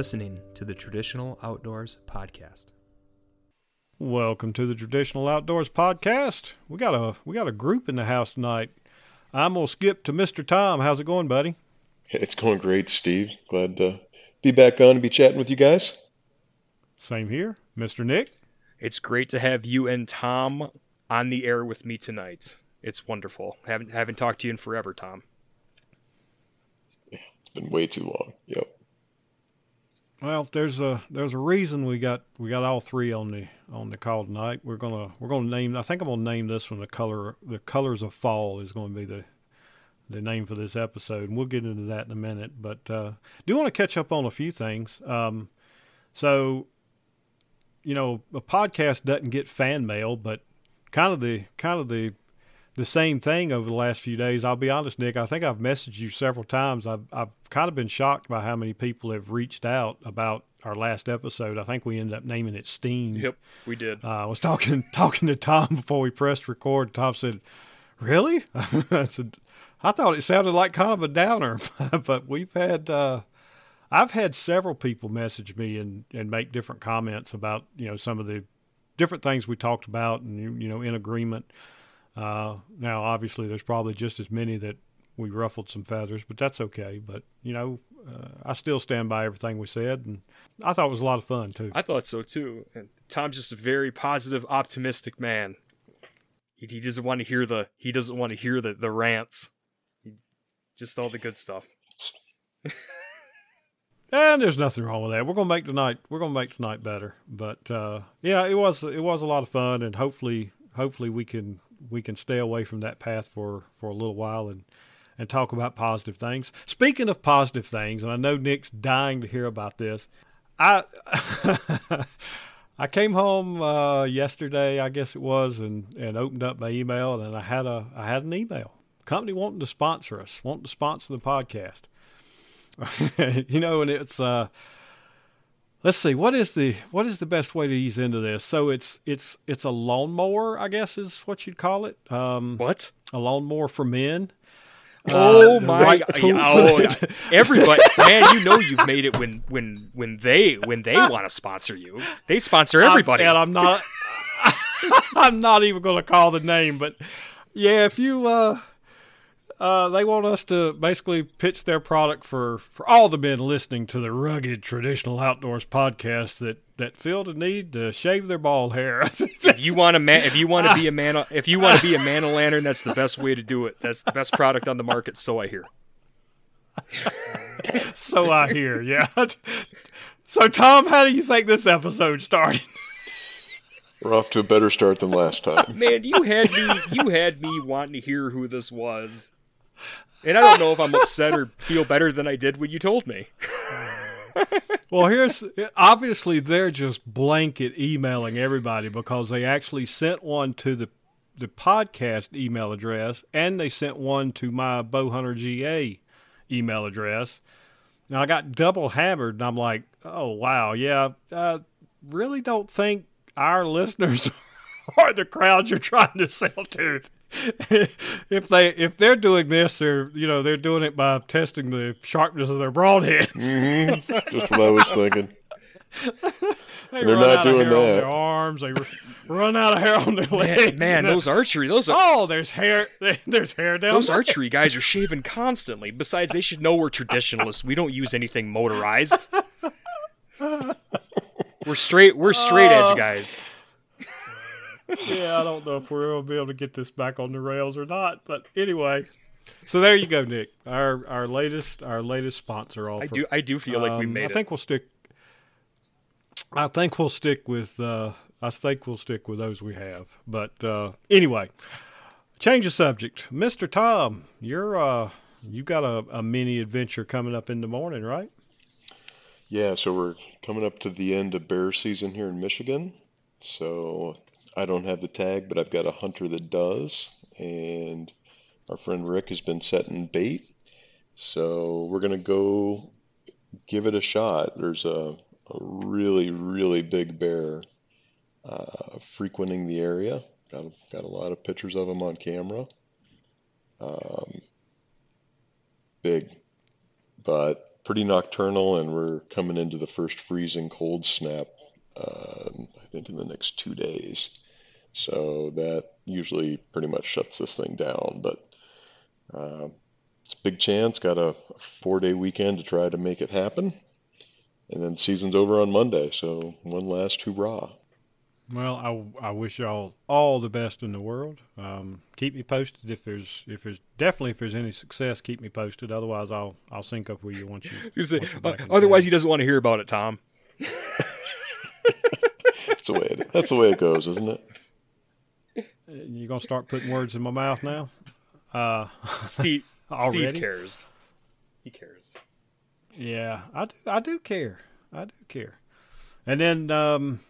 You are listening to the Traditional Outdoors Podcast. Welcome to the Traditional Outdoors Podcast. We got a we got a group in the house tonight. I'm gonna skip to Mr. Tom. How's it going, buddy? It's going great, Steve. Glad to be back on and be chatting with you guys. Same here, Mr. Nick. It's great to have you and Tom on the air with me tonight. It's wonderful. Haven't haven't talked to you in forever, Tom. Yeah, It's been way too long. Yep. Well, there's a there's a reason we got we got all three on the on the call tonight. We're gonna we're gonna name. I think I'm gonna name this one the color the colors of fall is going to be the the name for this episode, and we'll get into that in a minute. But uh, do want to catch up on a few things. Um, so, you know, a podcast doesn't get fan mail, but kind of the kind of the the same thing over the last few days. I'll be honest, Nick. I think I've messaged you several times. I've I've kind of been shocked by how many people have reached out about our last episode. I think we ended up naming it Steam. Yep, we did. Uh, I was talking talking to Tom before we pressed record. Tom said, "Really?" I said, "I thought it sounded like kind of a downer, but we've had." Uh, I've had several people message me and, and make different comments about you know some of the different things we talked about and you know in agreement. Uh, now, obviously, there's probably just as many that we ruffled some feathers, but that's okay. But you know, uh, I still stand by everything we said, and I thought it was a lot of fun too. I thought so too. And Tom's just a very positive, optimistic man. He, he doesn't want to hear the he doesn't want to hear the the rants. He, just all the good stuff. And there's nothing wrong with that. We're gonna make tonight. We're gonna make tonight better. But uh, yeah, it was it was a lot of fun, and hopefully hopefully we can we can stay away from that path for for a little while and and talk about positive things. Speaking of positive things, and I know Nick's dying to hear about this. I I came home uh, yesterday, I guess it was, and and opened up my email, and I had a I had an email company wanting to sponsor us, wanting to sponsor the podcast. you know, and it's uh let's see what is the what is the best way to ease into this so it's it's it's a lawnmower i guess is what you'd call it um What? a lawnmower for men Oh Uh, my! right God. oh, everybody, man, you know you've made it when when when they when they want to sponsor you. They sponsor everybody. I'm, and i'm not i'm not even going to call the name but yeah if you uh uh, they want us to basically pitch their product for, for all the men listening to the rugged traditional outdoors podcast that, that feel the need to shave their bald hair. if you want to man, if you want to be a man, if you want to be a man of lantern, that's the best way to do it. That's the best product on the market. So I hear. so I hear, yeah. So Tom, how do you think this episode started? We're off to a better start than last time. Man, you had me, you had me wanting to hear who this was, and I don't know if I'm upset or feel better than I did when you told me. Well, here's obviously they're just blanket emailing everybody because they actually sent one to the the podcast email address and they sent one to my Bowhunter GA email address. Now I got double hammered and I'm like, oh wow, yeah, I really don't think our listeners are the crowd you're trying to sell to. If they if they're doing this, they're you know they're doing it by testing the sharpness of their broadheads. Mhm. Just what I was thinking. They They're run not out doing of hair on that. their arms. They run out of hair on their legs. Man, man, those archery, those are. oh, there's hair. There's hair down. Those there. archery guys are shaving constantly. Besides, they should know we're traditionalists. We don't use anything motorized. We're straight. We're straight Uh, edge guys. Yeah, I don't know if we're gonna be able to get this back on the rails or not. But anyway, so there you go, Nick. Our our latest our latest sponsor offer. I do. I do feel like we Um, made I it. think we'll stick. I think we'll stick with. Uh, I think we'll stick with those we have. But uh, anyway, change the subject, Mister Tom. You're uh, you got a, a mini adventure coming up in the morning, right? Yeah, so we're coming up to the end of bear season here in Michigan. So I don't have the tag, but I've got a hunter that does. And our friend Rick has been setting bait. So we're going to go give it a shot. There's a, a really, really big bear uh, frequenting the area. Got, got a lot of pictures of him on camera. Um, big, but pretty nocturnal, and we're coming into the first freezing cold snap. Uh, I think in the next two days. So that usually pretty much shuts this thing down. But uh, it's a big chance. Got a four day weekend to try to make it happen. And then season's over on Monday. So one last hurrah. Well, I, I wish y'all all the best in the world. Um, keep me posted if there's if there's definitely if there's any success. Keep me posted. Otherwise, I'll I'll sync up with you once you. You say, once uh, otherwise, town. he doesn't want to hear about it, Tom. That's the way it, that's the way it goes, isn't it? you gonna start putting words in my mouth now. Uh, Steve, Steve cares. He cares. Yeah, I do. I do care. I do care. And then, um,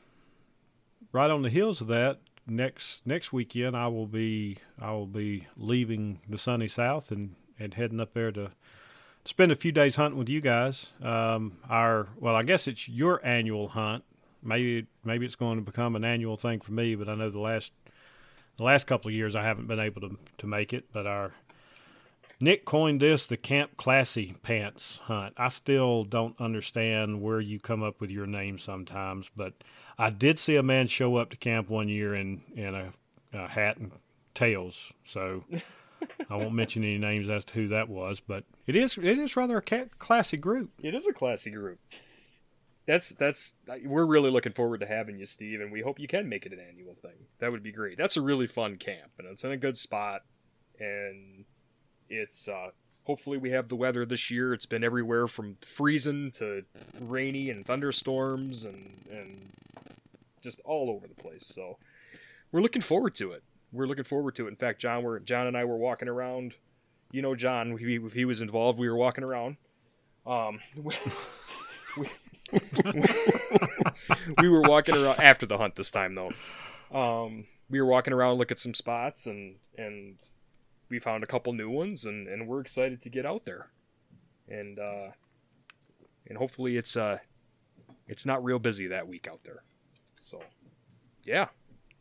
right on the heels of that, next next weekend, I will be I will be leaving the sunny south and and heading up there to spend a few days hunting with you guys. Um, our well, I guess it's your annual hunt. Maybe maybe it's going to become an annual thing for me, but I know the last the last couple of years I haven't been able to to make it. But our Nick coined this the Camp Classy Pants Hunt. I still don't understand where you come up with your name sometimes, but I did see a man show up to camp one year in in a, a hat and tails. So I won't mention any names as to who that was, but it is it is rather a classy group. It is a classy group. That's that's we're really looking forward to having you, Steve, and we hope you can make it an annual thing. That would be great. That's a really fun camp, and it's in a good spot, and it's uh, hopefully we have the weather this year. It's been everywhere from freezing to rainy and thunderstorms and and just all over the place. So we're looking forward to it. We're looking forward to it. In fact, John, we're John and I were walking around. You know, John, if he, he was involved, we were walking around. Um, we, we were walking around after the hunt this time though. Um, we were walking around, look at some spots, and and we found a couple new ones, and and we're excited to get out there, and uh, and hopefully it's uh, it's not real busy that week out there. So, yeah,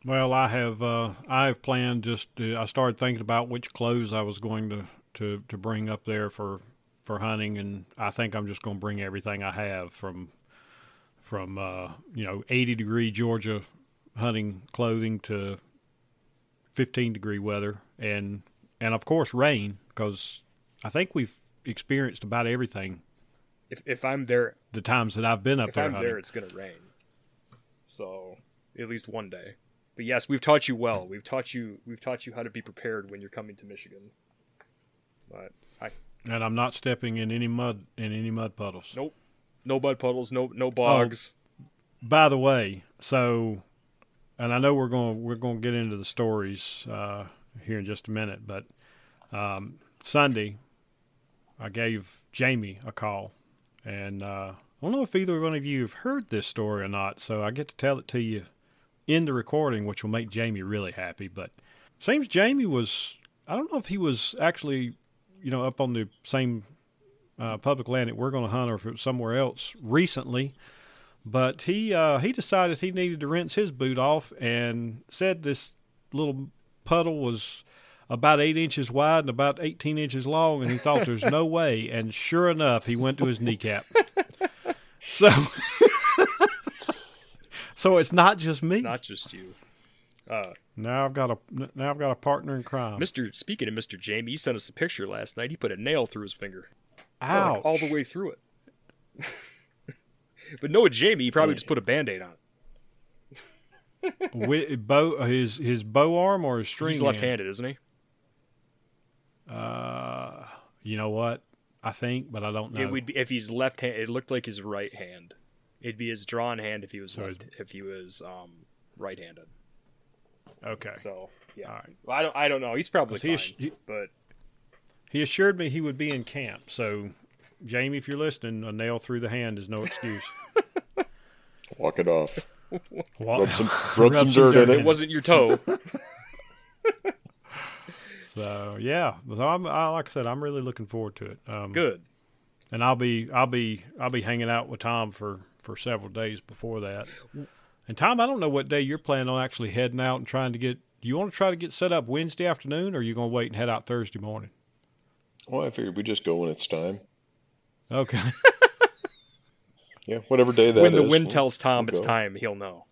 Well, I have uh, I have planned just to, I started thinking about which clothes I was going to, to, to bring up there for for hunting, and I think I'm just going to bring everything I have from from uh, you know 80 degree Georgia hunting clothing to 15 degree weather, and and of course rain because I think we've experienced about everything if if I'm there, the times that I've been up if there I'm hunting. there, it's gonna rain. So at least one day. But yes, we've taught you well. We've taught you we've taught you how to be prepared when you're coming to Michigan. But I and I'm not stepping in any mud in any mud puddles. nope, no mud puddles, no no bogs. By the way, so, and I know we're going we're going to get into the stories uh, here in just a minute, but um, Sunday, I gave Jamie a call, and uh, I don't know if either one of you have heard this story or not. So I get to tell it to you in the recording, which will make Jamie really happy. But seems Jamie was I don't know if he was actually you know up on the same uh, public land that we're going to hunt, or if it was somewhere else recently but he uh, he decided he needed to rinse his boot off and said this little puddle was about eight inches wide and about 18 inches long and he thought there's no way and sure enough he went to his kneecap so so it's not just me It's not just you. Uh, now i've got a now i've got a partner in crime Mr. Speaking of Mr. Jamie, he sent us a picture last night. He put a nail through his finger, Ouch. Like, all the way through it. but no, Jamie, he probably just put a band-aid on. it. Wi- bow his his bow arm or his string He's left-handed, isn't he? uh you know what i think but i don't know It would be if he's left-handed. It looked like his right hand. It'd be his drawn hand if he was So left, if he was um, right-handed. okay So yeah, right. well, I don't I don't know. He's probably fine, he- but He assured me he would be in camp. So, Jamie, if you're listening, a nail through the hand is no excuse. Walk it off. Wa- Rub some, rub some dirt in it it. wasn't your toe. So yeah, but I'm, I, like I said, I'm really looking forward to it. Um, Good. and I'll be I'll be I'll be hanging out with Tom for for several days before that. And Tom, I don't know what day you're planning on actually heading out and trying to get. Do you want to try to get set up Wednesday afternoon, or are you going to wait and head out Thursday morning? Well, I figured we just go when it's time. Okay. Yeah, whatever day that when the is, wind we'll- tells Tom we'll it's go. time, he'll know.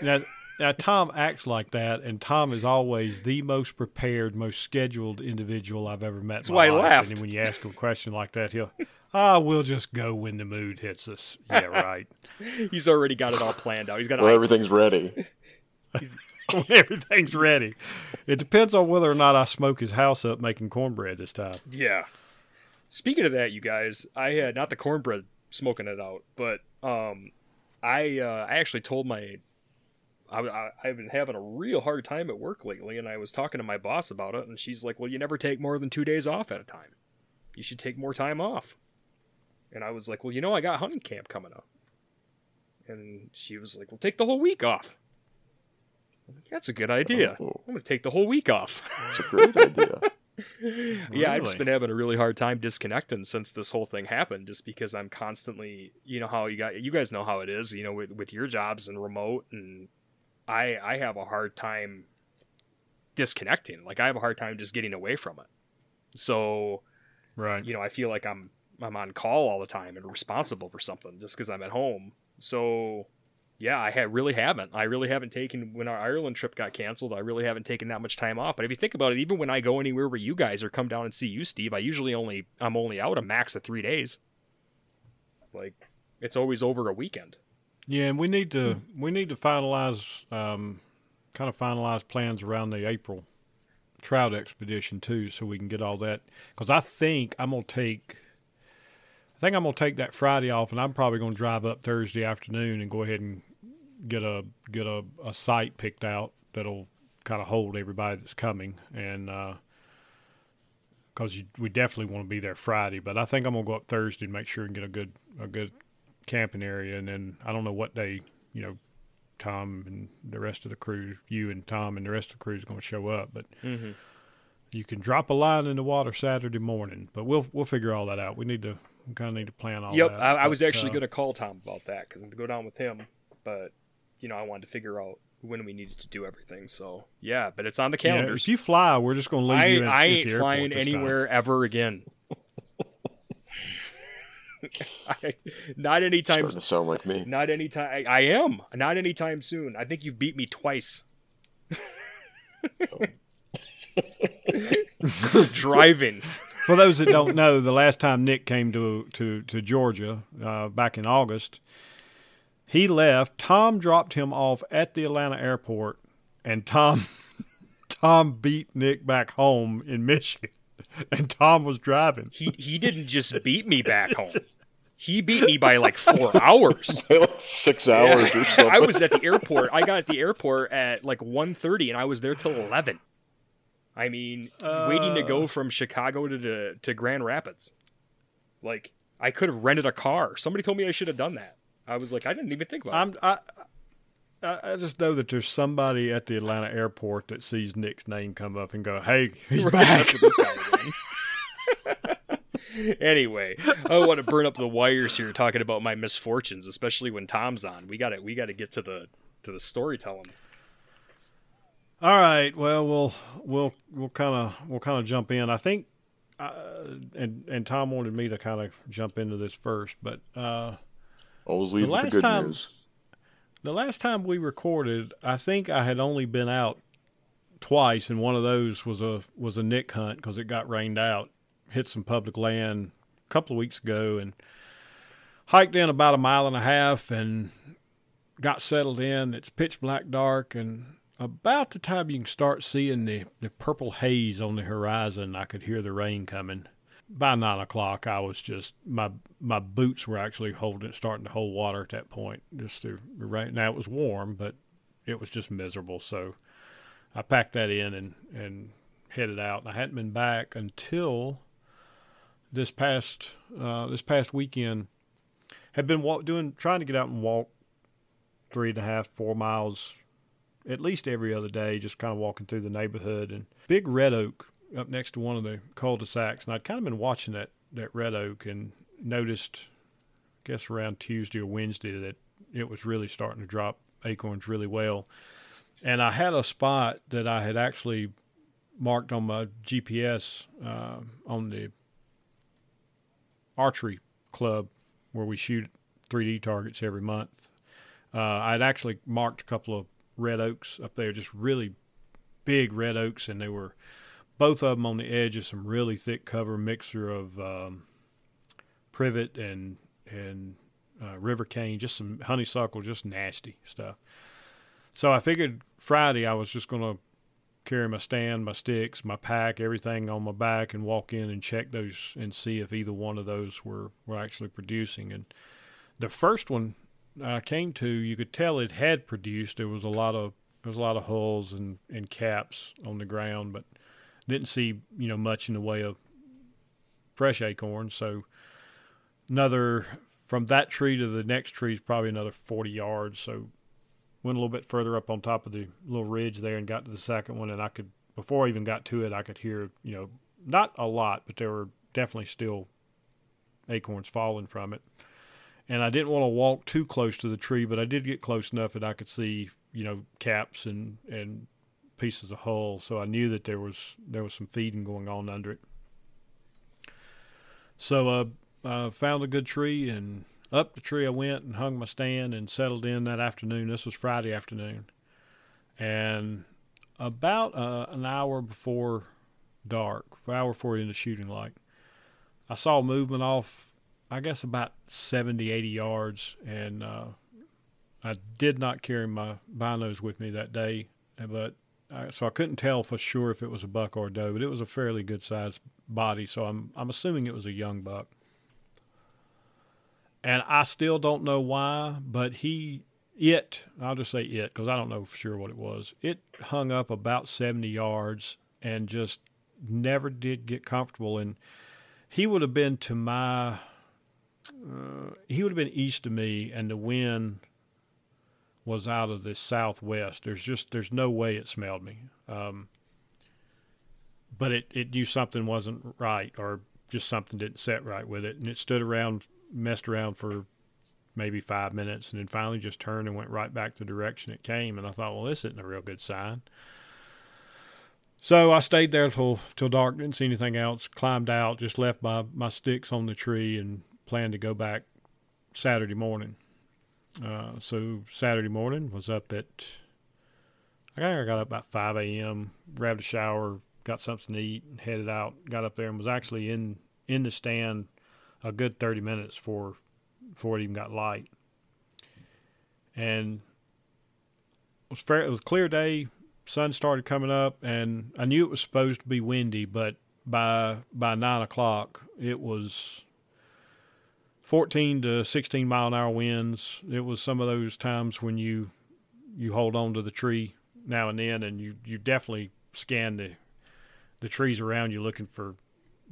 now, now Tom acts like that, and Tom is always the most prepared, most scheduled individual I've ever met. That's in my why I life. laughed. And when you ask him a question like that, he'll, ah, we'll just go when the mood hits us. Yeah, right. He's already got it all planned out. He's got Well, everything's ready. when everything's ready. It depends on whether or not I smoke his house up making cornbread this time. Yeah. Speaking of that, you guys, I had not the cornbread smoking it out, but um, I uh, I actually told my I, I I've been having a real hard time at work lately, and I was talking to my boss about it, and she's like, "Well, you never take more than two days off at a time. You should take more time off." And I was like, "Well, you know, I got hunting camp coming up," and she was like, "Well, take the whole week off." That's a good idea. Oh. I'm gonna take the whole week off. It's a great idea. yeah, I've just been having a really hard time disconnecting since this whole thing happened, just because I'm constantly, you know how you got, you guys know how it is, you know, with, with your jobs and remote, and I I have a hard time disconnecting. Like I have a hard time just getting away from it. So Right. you know, I feel like I'm I'm on call all the time and responsible for something just because I'm at home. So yeah, I had really haven't. I really haven't taken when our Ireland trip got canceled. I really haven't taken that much time off. But if you think about it, even when I go anywhere where you guys are, come down and see you, Steve, I usually only I'm only out a max of three days. Like it's always over a weekend. Yeah, and we need to we need to finalize um, kind of finalize plans around the April trout expedition too, so we can get all that. Because I think I'm gonna take, I think I'm gonna take that Friday off, and I'm probably gonna drive up Thursday afternoon and go ahead and get a get a, a site picked out that'll kind of hold everybody that's coming, and because we definitely want to be there Friday. But I think I'm gonna go up Thursday and make sure and get a good a good camping area, and then I don't know what day you know Tom and the rest of the crew, you and Tom and the rest of the crew is going to show up, but Mm-hmm. you can drop a line in the water Saturday morning. But we'll we'll figure all that out. We need to we kind of need to plan all Yep, that. I, I was actually uh, going to call Tom about that because I'm going to go down with him. But you know, I wanted to figure out when we needed to do everything. So yeah, but it's on the yeah, if you fly, we're just going to leave I, you. At, I at ain't the airport flying this time. anywhere ever again. I, not anytime. Starting to sound like me. Not anytime. I, I am not anytime soon. I think you've beat me twice. Driving. For those that don't know, the last time Nick came to to to Georgia uh, back in August, he left. Tom dropped him off at the Atlanta airport, and Tom Tom beat Nick back home in Michigan, and Tom was driving. He he didn't just beat me back home. He beat me by like four hours. Six hours or Yeah. something. I was at the airport. I got at the airport at like 1.30 and I was there till 11. I mean, waiting to Uh. go from Chicago to, to to Grand Rapids. Like I could have rented a car. Somebody told me I should have done that. I was like, I didn't even think about it. I'm I. I I just know that there's somebody at the Atlanta airport that sees Nick's name come up and go, "Hey, he's We're back." anyway, I don't want to burn up the wires here talking about my misfortunes, especially when Tom's on. We got to we got to get to the to the storytelling. All right. Well, we'll we'll we'll kind of we'll kind of jump in. I think, uh, and and Tom wanted me to kind of jump into this first, but uh, Always with the last good time- news. the last time we recorded, I think I had only been out twice, and one of those was a was a Nick hunt because it got rained out. Hit some public land a couple of weeks ago, and hiked in about a mile and a half, and got settled in. It's pitch black dark, and about the time you can start seeing the, the purple haze on the horizon, I could hear the rain coming. By nine o'clock, I was just my my boots were actually holding starting to hold water at that point. Just to right Now it was warm, but it was just miserable. So I packed that in and and headed out. I hadn't been back until this past uh, this past weekend. Had been walk, doing trying to get out and walk three and a half four miles at least every other day, just kind of walking through the neighborhood and big red oak up next to one of the cul-de-sacs. And I'd kind of been watching that that red oak and noticed, I guess around Tuesday or Wednesday, that it was really starting to drop acorns really well. And I had a spot that I had actually marked on my GPS uh, on the archery club where we shoot 3D targets every month. Uh, I'd actually marked a couple of red oaks up there, just really big red oaks, and they were both of them on the edge of some really thick cover mixture of um, privet and and uh, river cane, just some honeysuckle, just nasty stuff. So I figured Friday I was just going to carry my stand, my sticks, my pack, everything on my back, and walk in and check those and see if either one of those were were actually producing. And the first one I came to, you could tell it had produced. There was a lot of there was a lot of hulls and, and caps on the ground, but didn't see you know much in the way of fresh acorns. So another from that tree to the next tree is probably another 40 yards. So went a little bit further up on top of the little ridge there and got to the second one, and I could before I even got to it, I could hear you know not a lot, but there were definitely still acorns falling from it. And I didn't want to walk too close to the tree, but I did get close enough that I could see you know caps and and pieces of hull, so I knew that there was there was some feeding going on under it. So uh, I found a good tree and up the tree I went and hung my stand and settled in that afternoon. This was Friday afternoon, and about uh, an hour before dark, hour before in the shooting light, I saw movement off. I guess about 70, 80 yards, and uh, I did not carry my binos with me that day, but So I couldn't tell for sure if it was a buck or a doe. But it was a fairly good sized body, so I'm I'm assuming it was a young buck. And I still don't know why, but he it I'll just say it because I don't know for sure what it was. It hung up about 70 yards and just never did get comfortable. And he would have been to my uh, he would have been east of me, and the wind was out of the southwest. There's just there's no way it smelled me. Um, but it, it knew something wasn't right or just something didn't set right with it. And it stood around, messed around for maybe five minutes and then finally just turned and went right back the direction it came. And I thought, well, this isn't a real good sign. So I stayed there till till dark, didn't see anything else, climbed out, just left my, my sticks on the tree and planned to go back Saturday morning. Uh, so Saturday morning was up at I think I got up about 5 a.m. Grabbed a shower, got something to eat, and headed out. Got up there and was actually in in the stand a good 30 minutes before before it even got light. And it was fair. It was clear day. Sun started coming up, and I knew it was supposed to be windy, but by by nine o'clock it was 14 to 16 mile an hour winds. It was some of those times when you you hold on to the tree now and then, and you you definitely scan the the trees around you looking for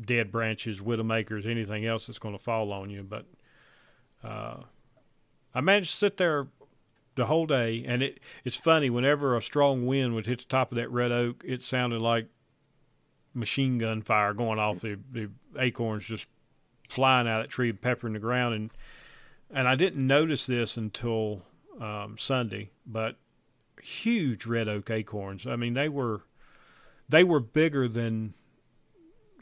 dead branches, widowmakers, anything else that's going to fall on you. But uh, I managed to sit there the whole day, and it it's funny. Whenever a strong wind would hit the top of that red oak, it sounded like machine gun fire going off. The the acorns just flying out of that tree and peppering the ground and and I didn't notice this until um, Sunday, but huge red oak acorns. I mean, they were they were bigger than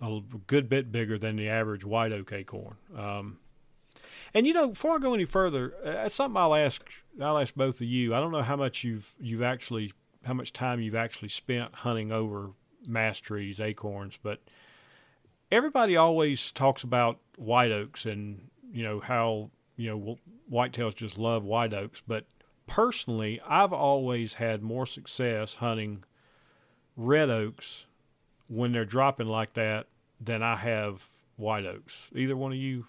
a good bit bigger than the average white oak acorn. Um, and you know, before I go any further, that's something I'll ask. I'll ask both of you. I don't know how much you've you've actually how much time you've actually spent hunting over mass trees, acorns, but everybody always talks about white oaks and you know how you know whitetails just love white oaks, but personally, I've always had more success hunting red oaks when they're dropping like that than I have white oaks. Either one of you,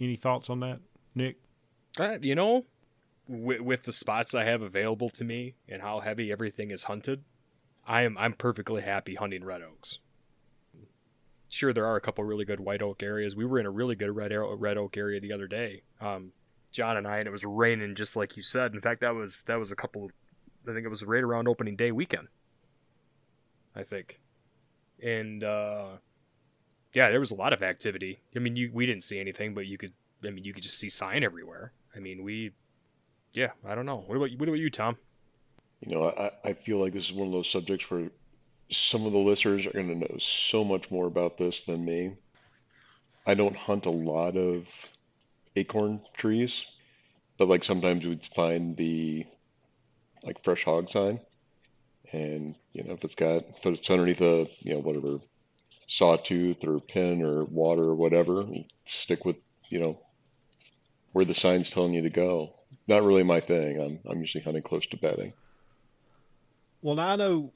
any thoughts on that, Nick? Uh, you know, with, with the spots I have available to me and how heavy everything is hunted, I am I'm perfectly happy hunting red oaks sure there are a couple really good white oak areas. We were in a really good red red oak area the other day. Um, John and I, and it was raining just like you said. In fact, that was that was a couple. I think it was right around opening day weekend. I think, and uh, yeah, there was a lot of activity. I mean, you we didn't see anything, but you could. I mean, you could just see sign everywhere. I mean, we. Yeah, I don't know. What about you? what about you, Tom? You know, I, I feel like this is one of those subjects where some of the listeners are going to know so much more about this than me. I don't hunt a lot of acorn trees, but like sometimes we'd find the like fresh hog sign, and you know if it's got if it's underneath a you know whatever sawtooth or pin or water or whatever, stick with you know where the sign's telling you to go. Not really my thing. I'm I'm usually hunting close to bedding. Well, now I know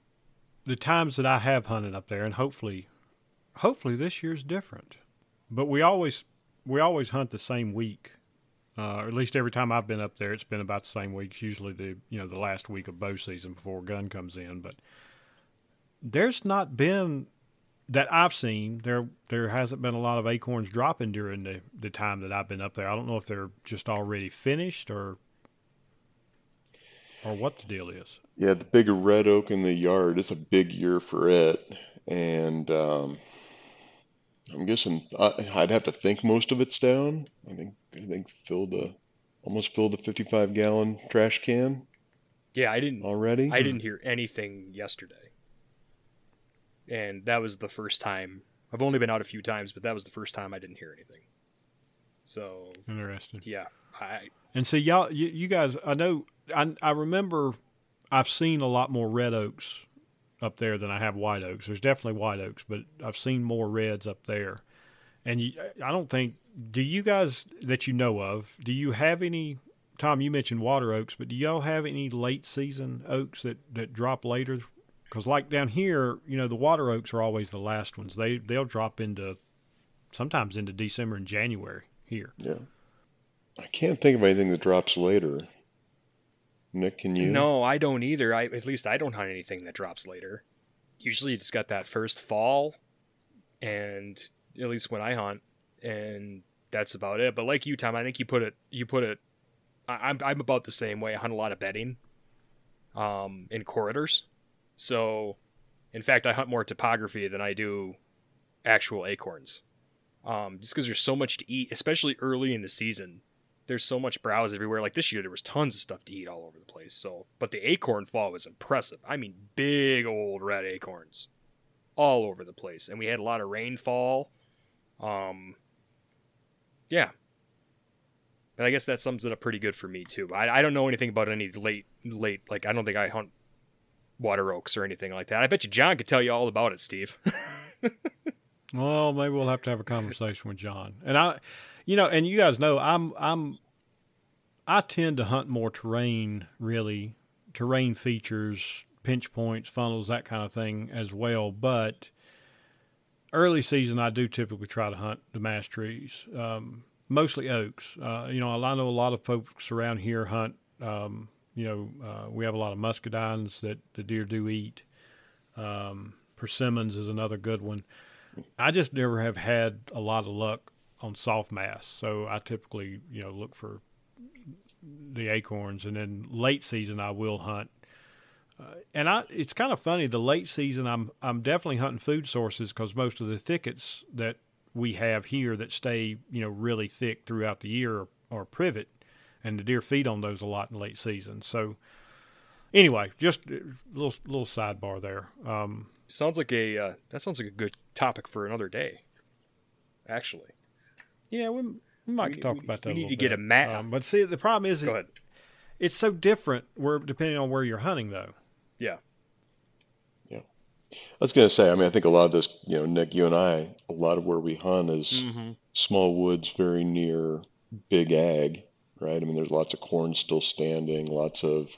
the times that I have hunted up there, and hopefully, hopefully this year's different. But we always we always hunt the same week. Uh, or at least every time I've been up there, it's been about the same week. It's usually the you know the last week of bow season before gun comes in. But there's not been that I've seen there. There hasn't been a lot of acorns dropping during the the time that I've been up there. I don't know if they're just already finished or or what the deal is. Yeah, the big red oak in the yard. It's a big year for it, and um, I'm guessing I, I'd have to think most of it's down. I think I think filled a almost filled a 55 gallon trash can Yeah, I didn't. already. I didn't hear anything yesterday, and that was the first time. I've only been out a few times, but that was the first time I didn't hear anything. So Interesting. yeah, I And see, y'all, you, you guys, I know, I, I remember I've seen a lot more red oaks up there than I have white oaks. There's definitely white oaks, but I've seen more reds up there. And you, I don't think, do you guys that you know of, do you have any, Tom, you mentioned water oaks, but do y'all have any late season oaks that, that drop later? Because like down here, you know, the water oaks are always the last ones. They, they'll drop into, sometimes into December and January here. Yeah, I can't think of anything that drops later. Nick, can you? no, I don't either. I at least I don't hunt anything that drops later. Usually, it's got that first fall, and at least when I hunt, and that's about it. But like you, Tom, I think you put it. You put it. I, I'm I'm about the same way. I hunt a lot of bedding, um, in corridors. So, in fact, I hunt more topography than I do actual acorns. Um, just because there's so much to eat, especially early in the season. There's so much browse everywhere. Like this year, there was tons of stuff to eat all over the place. So, but the acorn fall was impressive. I mean, big old red acorns, all over the place, and we had a lot of rainfall. Um, yeah, and I guess that sums it up pretty good for me too. I, I don't know anything about any late late like I don't think I hunt water oaks or anything like that. I bet you John could tell you all about it, Steve. Well, maybe we'll have to have a conversation with John. And I, you know, and you guys know I'm I'm I tend to hunt more terrain, really, terrain features, pinch points, funnels, that kind of thing as well. But early season, I do typically try to hunt the mass trees, um, mostly oaks. Uh, you know, I know a lot of folks around here hunt. Um, you know, uh, we have a lot of muscadines that the deer do eat. Um, persimmons is another good one. I just never have had a lot of luck on soft mass, so I typically you know look for the acorns, and then late season I will hunt. Uh, and I, it's kind of funny. The late season, I'm I'm definitely hunting food sources because most of the thickets that we have here that stay you know really thick throughout the year are, are privet, and the deer feed on those a lot in late season. So anyway, just a little little sidebar there. Um, sounds like a uh, that sounds like a good topic for another day. Actually, Yeah, we, we might We- talk we- about that. we a need little to get a map. Um, but see, the problem is it, it's so different. Where depending on where you're hunting, though. Yeah. Yeah, I was gonna say. I mean, I think a lot of this, you know, Nick, you and I, a lot of where we hunt is mm-hmm. small woods, very near big ag, right? I mean, there's lots of corn still standing, lots of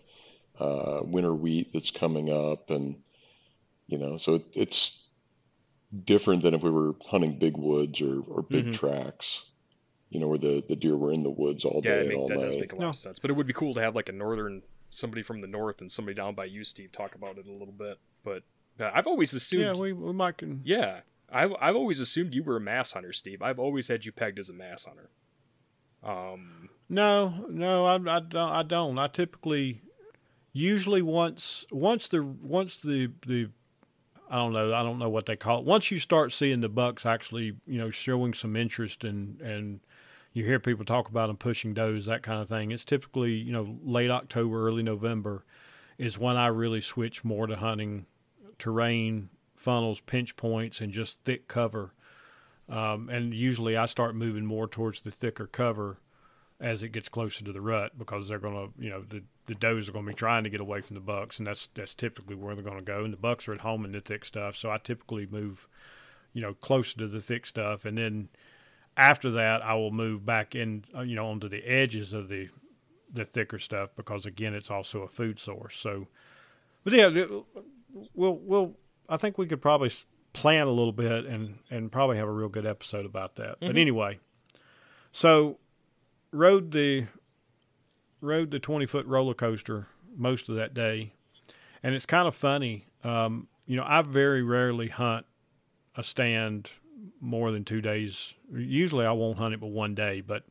uh, winter wheat that's coming up, and you know, so it, it's different than if we were hunting big woods or, or big Mhm. tracks, you know, where the, the deer were in the woods all yeah, day it and all that does night. make a lot No. of sense. But it would be cool to have like a northern somebody from the north and somebody down by you, Steve, talk about it a little bit. But uh, I've always assumed, Yeah, we we might can. yeah, I've I've always assumed you were a mass hunter, Steve. I've always had you pegged as a mass hunter. Um, No, no, I, I don't. I don't. I typically, usually once once the once the the, I don't know. I don't know what they call it. Once you start seeing the bucks actually, you know, showing some interest and and you hear people talk about them pushing does that kind of thing. It's typically you know late October, early November, is when I really switch more to hunting terrain, funnels, pinch points, and just thick cover. Um, and usually I start moving more towards the thicker cover as it gets closer to the rut because they're going to, you know, the, the does are going to be trying to get away from the bucks, and that's that's typically where they're going to go. And the bucks are at home in the thick stuff, so I typically move, you know, closer to the thick stuff, and then after that I will move back in, uh, you know, onto the edges of the the thicker stuff because again it's also a food source. So, but yeah, we'll we'll I think we could probably plan a little bit and and probably have a real good episode about that. Mhm. But anyway, so rode the rode the 20 foot roller coaster most of that day. And it's kind of funny um, you know i very rarely hunt a stand more than two days. Usually i won't hunt it but one day but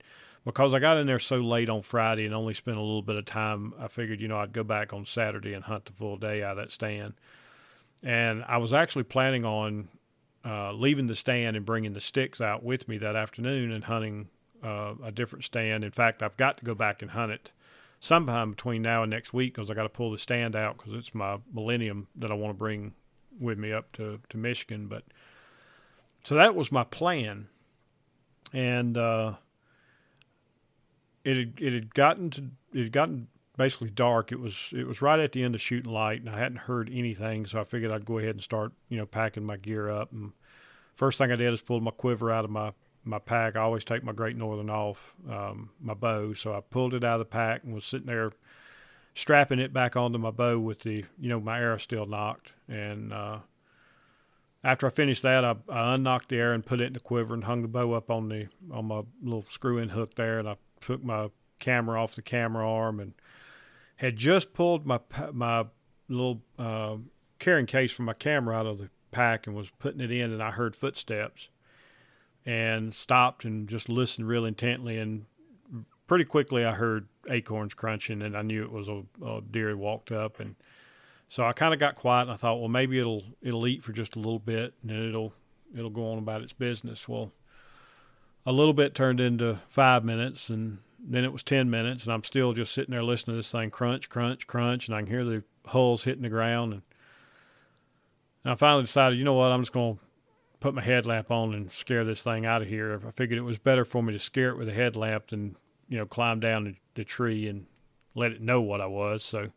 because i got in there so late on friday and only spent a little bit of time i figured you know i'd go back on saturday and hunt the full day out of that stand. And i was actually planning on uh, leaving the stand and bringing the sticks out with me that afternoon and hunting uh, a different stand. In fact, I've got to go back and hunt it sometime between now and next week because I got to pull the stand out because it's my Millennium that I want to bring with me up to, to Michigan. But so that was my plan, and uh, it had, it had gotten to it had gotten basically dark. It was it was right at the end of shooting light, and I hadn't heard anything, so I figured I'd go ahead and start you know packing my gear up. And first thing I did is pulled my quiver out of my my pack. I always take my Great Northern off um, my bow, so I pulled it out of the pack and was sitting there strapping it back onto my bow with the you know my arrow still nocked. And uh, after I finished that, I, I unnocked the arrow and put it in the quiver and hung the bow up on the on my little screw-in hook there. And I took my camera off the camera arm and had just pulled my my little uh, carrying case from my camera out of the pack and was putting it in, and I heard footsteps and stopped and just listened real intently. And pretty quickly, I heard acorns crunching, and I knew it was a, a deer had walked up. And so I kind of got quiet, and I thought, well, maybe it'll it'll eat for just a little bit, and then it'll it'll go on about its business. Well, a little bit turned into five minutes, and then it was ten minutes, and I'm still just sitting there listening to this thing crunch, crunch, crunch, and I can hear the hulls hitting the ground, and, and I finally decided, you know what, I'm just to put my headlamp on and scare this thing out of here. I figured it was better for me to scare it with a headlamp than you know climb down the, the tree and let it know what I was. So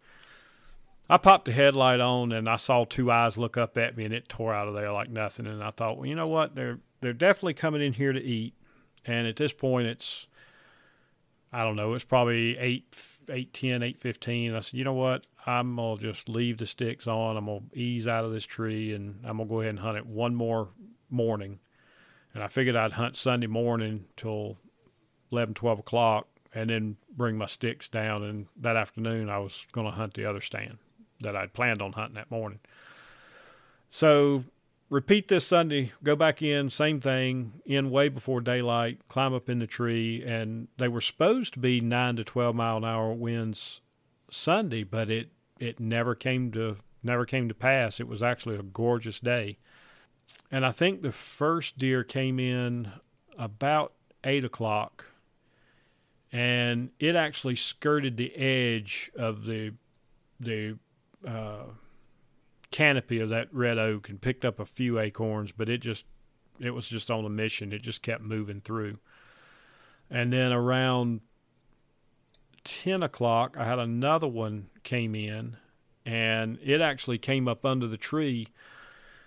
I popped the headlight on and I saw two eyes look up at me and it tore out of there like nothing. And I thought, well, you know what? They're they're definitely coming in here to eat. And at this point, it's I don't know. It's probably eight eight ten, eight fifteen. I said, you know what? I'm gonna just leave the sticks on. I'm gonna ease out of this tree and I'm gonna go ahead and hunt it one more morning. And I figured I'd hunt Sunday morning till 11, 12 o'clock and then bring my sticks down. And that afternoon, I was going to hunt the other stand that I'd planned on hunting that morning. So repeat this Sunday, go back in, same thing, in way before daylight, climb up in the tree. And they were supposed to be 9 to 12 mile an hour winds Sunday, but it, it never came to never came to pass. It was actually a gorgeous day. And I think the first deer came in about eight o'clock, and it actually skirted the edge of the the uh, canopy of that red oak and picked up a few acorns, but it just it was just on a mission. It just kept moving through. And then around ten o'clock, I had another one came in, and it actually came up under the tree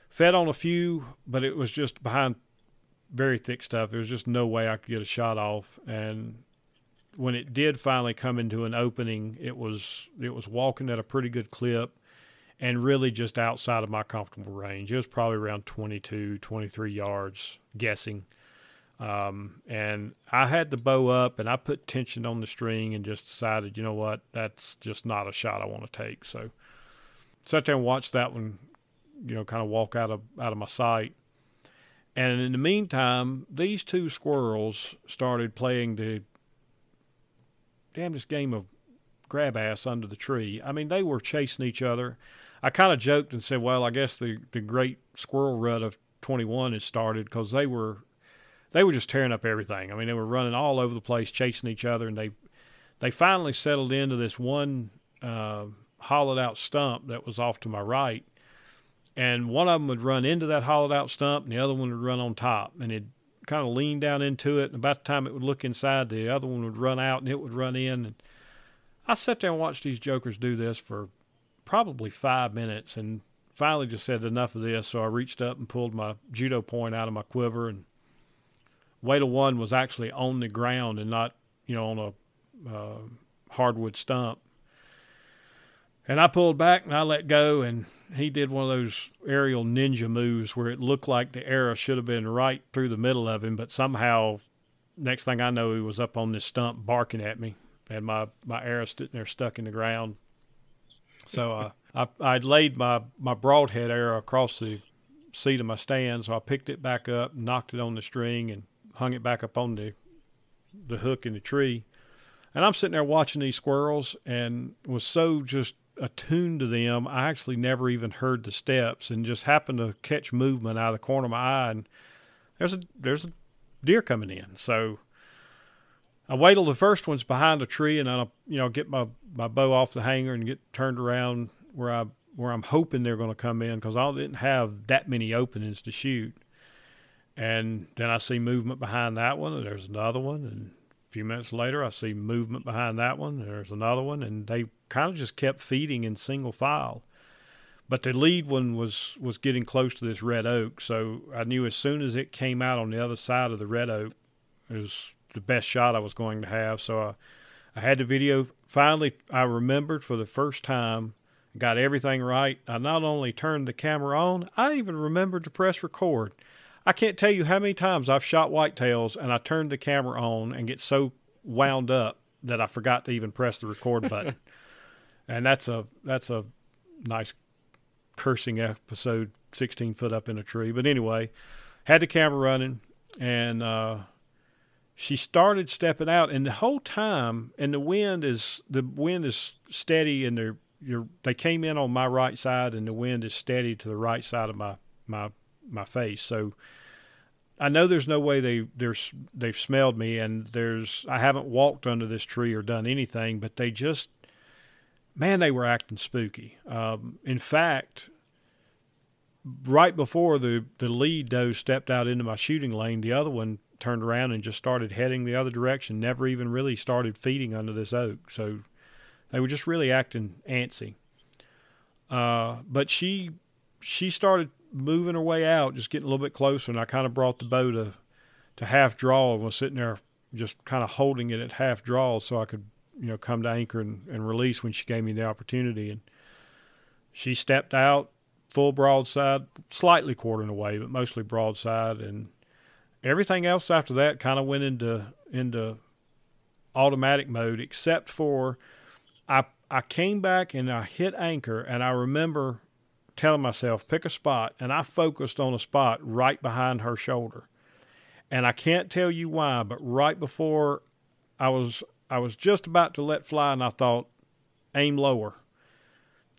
fed on a few, but it was just behind very thick stuff. There was just no way I could get a shot off. And when it did finally come into an opening, it was it was walking at a pretty good clip and really just outside of my comfortable range. It was probably around 22, 23 yards, guessing. Um, and I had the bow up and I put tension on the string and just decided, you know what, that's just not a shot I want to take. So sat there and watched that one you know, kind of walk out of out of my sight. And in the meantime, these two squirrels started playing the damnedest game of grab ass under the tree. I mean, they were chasing each other. I kind of joked and said, "Well, I guess the the great squirrel rut of 21 has started because they were they were just tearing up everything. I mean, they were running all over the place, chasing each other, and they they finally settled into this one uh, hollowed out stump that was off to my right." and one of them would run into that hollowed out stump and the other one would run on top and it kind of leaned down into it. And about the time it would look inside, the other one would run out and it would run in. And I sat there and watched these jokers do this for probably five minutes and finally just said enough of this. So I reached up and pulled my judo point out of my quiver and Whale one was actually on the ground and not, you know, on a uh, hardwood stump. And I pulled back and I let go, and he did one of those aerial ninja moves where it looked like the arrow should have been right through the middle of him, but somehow, next thing I know, he was up on this stump barking at me, and my my arrow sitting there stuck in the ground. So uh, I I laid my my broadhead arrow across the seat of my stand, so I picked it back up, nocked it on the string, and hung it back up on the the hook in the tree. And I'm sitting there watching these squirrels and was so just attuned to them, I actually never even heard the steps and just happened to catch movement out of the corner of my eye. And there's a there's a deer coming in, so I wait till the first one's behind a tree, and then I you know get my my bow off the hanger and get turned around where I where I'm hoping they're going to come in because I didn't have that many openings to shoot. And then I see movement behind that one, and there's another one, and a few minutes later I see movement behind that one, and there's another one, and they kind of just kept feeding in single file. But the lead one was was getting close to this red oak, so I knew as soon as it came out on the other side of the red oak, it was the best shot I was going to have. So I, I had the video. Finally, I remembered for the first time, got everything right. I not only turned the camera on, I even remembered to press record. I can't tell you how many times I've shot whitetails and I turned the camera on and get so wound up that I forgot to even press the record button. and that's a that's a nice cursing episode 16 foot up in a tree but anyway had the camera running and uh, she started stepping out and the whole time and the wind is the wind is steady and they're you're, they came in on my right side and the wind is steady to the right side of my my my face so I know there's no way they there's they've smelled me and there's I haven't walked under this tree or done anything but they just man, they were acting spooky. Um, in fact, right before the, the lead doe stepped out into my shooting lane, the other one turned around and just started heading the other direction, never even really started feeding under this oak. So they were just really acting antsy. Uh, but she she started moving her way out, just getting a little bit closer, and I kind of brought the bow to, to half draw and was sitting there just kind of holding it at half draw so I could you know, come to anchor and, and release when she gave me the opportunity. And she stepped out full broadside, slightly quartering away, but mostly broadside. And everything else after that kind of went into into automatic mode, except for I I came back and I hit anchor, and I remember telling myself pick a spot, and I focused on a spot right behind her shoulder. And I can't tell you why, but right before I was I was just about to let fly, and I thought, aim lower.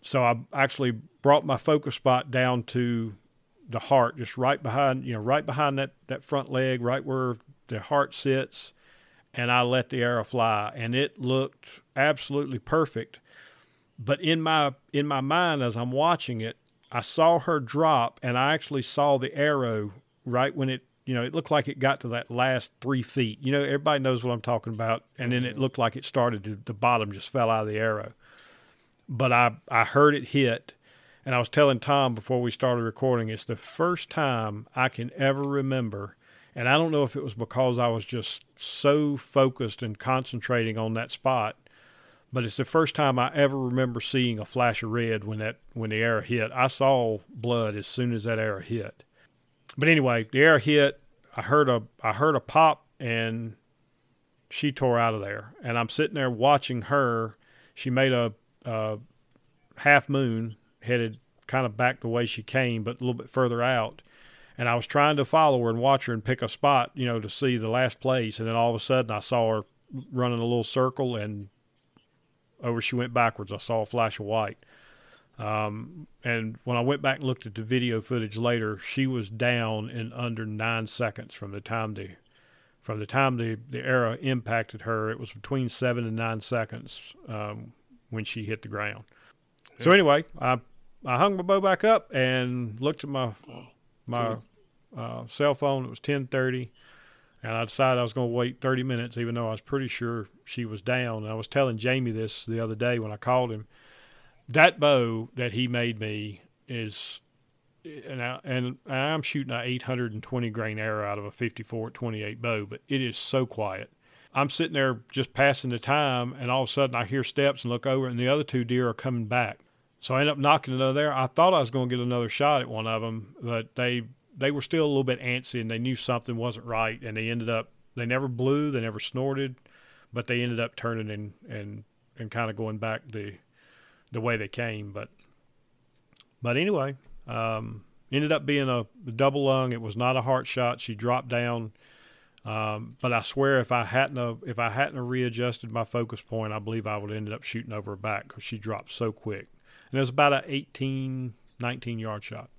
So I actually brought my focus spot down to the heart, just right behind, you know, right behind that, that front leg, right where the heart sits, and I let the arrow fly, and it looked absolutely perfect. But in my in my mind, as I'm watching it, I saw her drop, and I actually saw the arrow right when it you know, it looked like it got to that last three feet. You know, everybody knows what I'm talking about. And then it mm-hmm. looked like it started to, the bottom just fell out of the arrow. But I, I heard it hit. And I was telling Tom before we started recording, it's the first time I can ever remember. And I don't know if it was because I was just so focused and concentrating on that spot, but it's the first time I ever remember seeing a flash of red when that when the arrow hit. I saw blood as soon as that arrow hit but anyway, the arrow hit. I heard a I heard a pop and she tore out of there. And I'm sitting there watching her. She made a, a half moon, headed kind of back the way she came, but a little bit further out. And I was trying to follow her and watch her and pick a spot, you know, to see the last place. And then all of a sudden, I saw her running a little circle, and over she went backwards. I saw a flash of white. Um, and when I went back and looked at the video footage later, she was down in under nine seconds from the time the from the time the, the arrow impacted her. It was between seven and nine seconds um, when she hit the ground. So anyway, I I hung my bow back up and looked at my my uh, cell phone. It was ten thirty. And I decided I was going to wait 30 minutes, even though I was pretty sure she was down. And I was telling Jamie this the other day when I called him. That bow that he made me is, and, I, and I'm shooting an 820 grain arrow out of a 54 28 bow, but it is so quiet. I'm sitting there just passing the time, and all of a sudden I hear steps and look over, and the other two deer are coming back. So I ended up nocking another there. I thought I was going to get another shot at one of them, but they they were still a little bit antsy and they knew something wasn't right, and they ended up they never blew, they never snorted, but they ended up turning and and and kind of going back the the way they came. But but anyway, um, ended up being a double lung. It was not a heart shot. She dropped down. Um, but I swear, if I hadn't if I hadn't readjusted my focus point, I believe I would have ended up shooting over her back because she dropped so quick. And it was about an 18, 19 yard shot.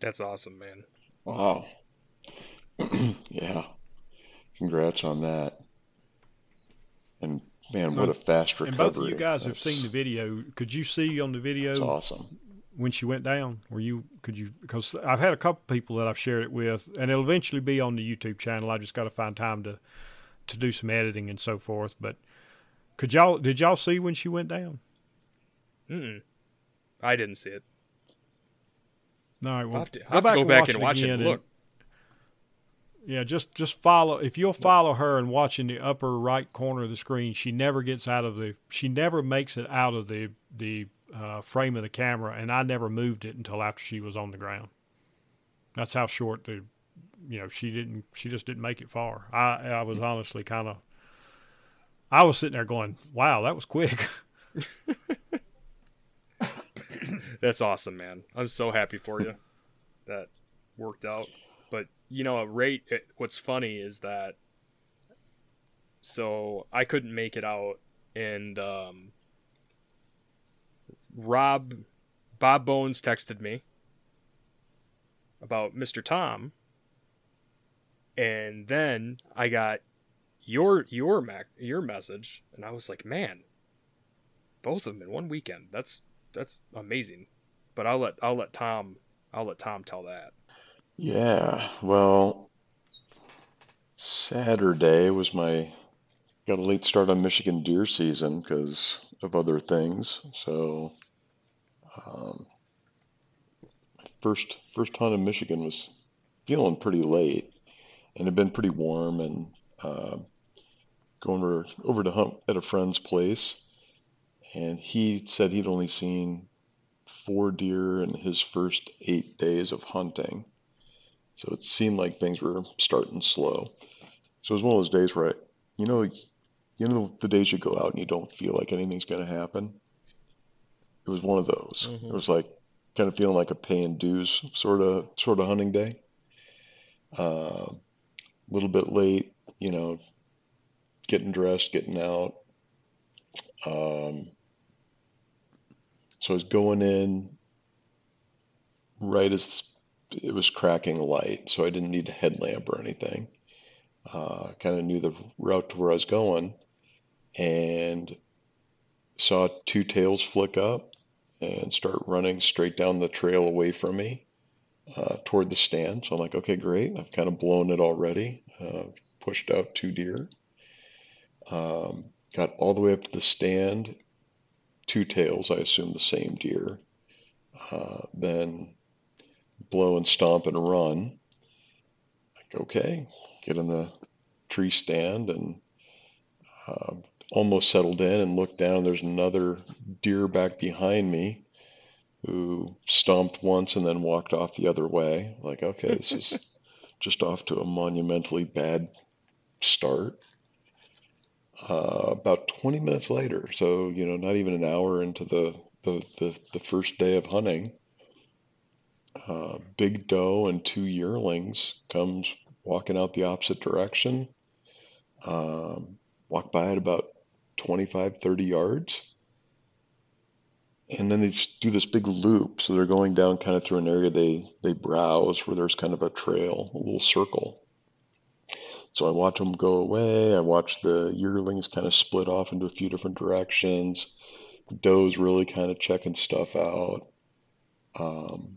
That's awesome, man. Wow. yeah. Congrats on that. And man, what a fast recovery. And both of you guys That's, have seen the video. Could you see on the video? That's awesome. When she went down, were you? Could you? Because I've had a couple people that I've shared it with, and it'll eventually be on the YouTube channel. I just got to find time to to do some editing and so forth. But could y'all? Did y'all see when she went down? Hmm. I didn't see it. All right, well, I'll have to, go, back, to go back and watch it. And look. Yeah, just just follow. If you'll follow her and watch in the upper right corner of the screen, she never gets out of the. She never makes it out of the the uh, frame of the camera, and I never moved it until after she was on the ground. That's how short the, you know, she didn't. She just didn't make it far. I I was honestly kind of. I was sitting there going, "Wow, that was quick." That's awesome, man. I'm so happy for you. that worked out. But you know, a rate. What's funny is that. So I couldn't make it out, and um, Rob, Bob Bones texted me about Mr. Tom, and then I got your your mac your message, and I was like, man, both of them in one weekend. That's that's amazing. But I'll let I'll let Tom I'll let Tom tell that. Yeah, well, Saturday was my got a late start on Michigan deer season because of other things. So, um, first first hunt in Michigan was feeling pretty late, and had been pretty warm, and uh, going over over to hunt at a friend's place and he said he'd only seen four deer in his first eight days of hunting. So it seemed like things were starting slow. So it was one of those days where, I, you know, you know the days you go out and you don't feel like anything's going to happen. It was one of those. Mm-hmm. It was like kind of feeling like a paying dues sort of sort of hunting day. A uh, little bit late, you know, getting dressed, getting out. Um, so I was going in right as it was cracking light, so I didn't need a headlamp or anything. Uh, kind of knew the route to where I was going, and saw two tails flick up and start running straight down the trail away from me uh, toward the stand. So I'm like, okay, great. I've kind of blown it already. Uh, pushed out two deer. Um, got all the way up to the stand two tails, I assume the same deer, uh, then blow and stomp and run. Like, okay, get in the tree stand and uh, almost settled in and looked down. There's another deer back behind me who stomped once and then walked off the other way. Like, okay, this is just off to a monumentally bad start uh, about 20 minutes later, so you know, not even an hour into the the, the, the first day of hunting, uh, big doe and two yearlings comes walking out the opposite direction. Um, walk by at about 25, 30 yards. And then they do this big loop. So they're going down kind of through an area they, they browse where there's kind of a trail, a little circle. So I watch them go away. I watch the yearlings kind of split off into a few different directions. Doe's really kind of checking stuff out. Um,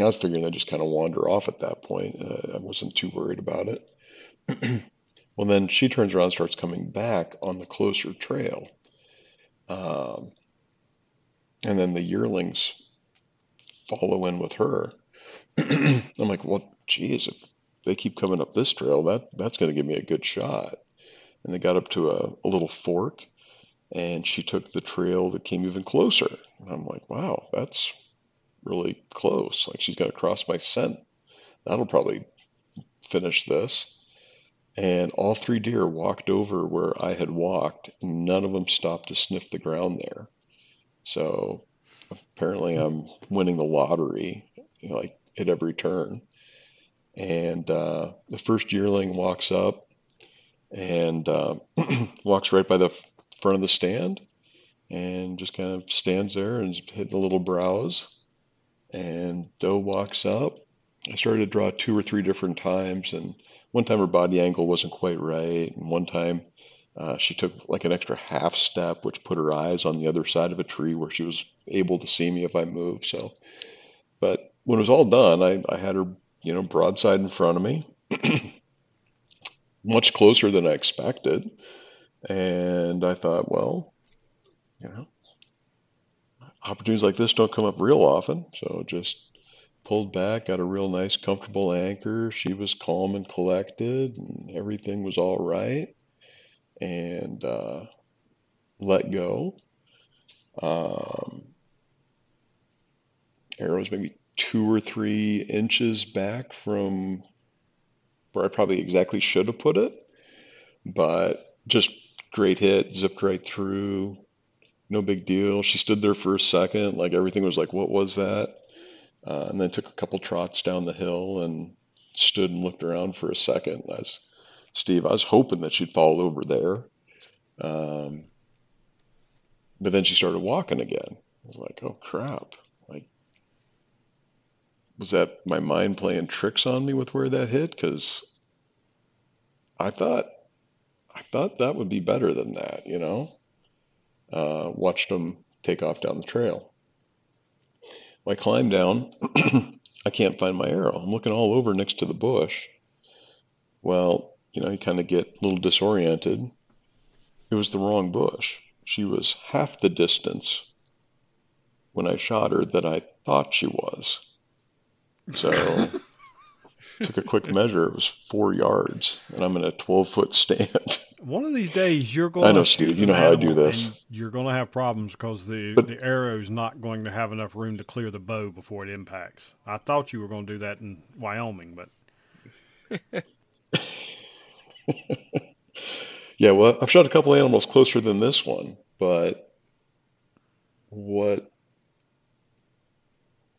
I was figuring they'd just kind of wander off at that point. Uh, I wasn't too worried about it. well, then she turns around starts coming back on the closer trail. Um, and then the yearlings follow in with her. I'm like, well, geez, if they keep coming up this trail, that that's going to give me a good shot. And they got up to a, a little fork, and she took the trail that came even closer. And I'm like, wow, that's really close. Like she's got to cross my scent. That'll probably finish this. And all three deer walked over where I had walked. And none of them stopped to sniff the ground there. So apparently I'm winning the lottery, you know, like at every turn. And uh, the first yearling walks up and uh, walks right by the front of the stand and just kind of stands there and hitting the little browse. And doe walks up. I started to draw two or three different times, and one time her body angle wasn't quite right, and one time uh, she took like an extra half step, which put her eyes on the other side of a tree where she was able to see me if I moved. So, but when it was all done, I, I had her, you know, broadside in front of me, much closer than I expected. And I thought, well, you know, opportunities like this don't come up real often. So just pulled back, got a real nice, comfortable anchor. She was calm and collected, and everything was all right. And uh, let go. Um, arrows maybe two or three inches back from where I probably exactly should have put it, but just great hit, zipped right through. No big deal. She stood there for a second, like everything was like, what was that? Uh, and then took a couple trots down the hill and stood and looked around for a second. As Steve, I was hoping that she'd fall over there. Um, but then she started walking again. I was like, oh crap. Was that my mind playing tricks on me with where that hit? Because I thought, I thought that would be better than that, you know? Uh, watched them take off down the trail. I climb down, I can't find my arrow. I'm looking all over next to the bush. Well, you know, you kind of get a little disoriented. It was the wrong bush. She was half the distance when I shot her that I thought she was. So took a quick measure. It was four yards, and I'm in a 12 foot stand. One of these days, you're going. I know, to Steve. You know how I do this. You're going to have problems because the But- the arrow's not going to have enough room to clear the bow before it impacts. I thought you were going to do that in Wyoming, but Yeah, well, I've shot a couple animals closer than this one, but what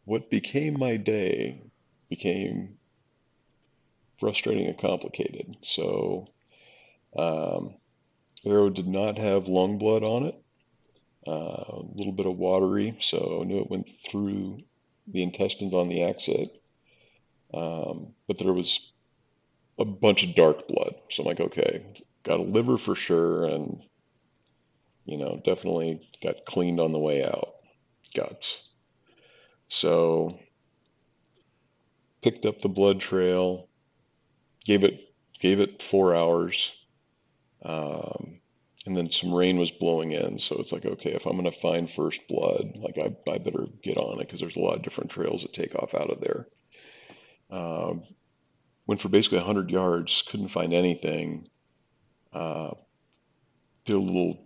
what became my day became frustrating and complicated. So, um, arrow did not have lung blood on it. Uh, a little bit of watery, so I knew it went through the intestines on the exit. Um, but there was a bunch of dark blood. So I'm like, okay, got a liver for sure, and you know, definitely got cleaned on the way out, guts. So picked up the blood trail, gave it gave it four hours, um, and then some rain was blowing in. So it's like, okay, if I'm gonna find first blood, like I, I better get on it because there's a lot of different trails that take off out of there. Um, went for basically 100 yards, couldn't find anything. Uh, did a little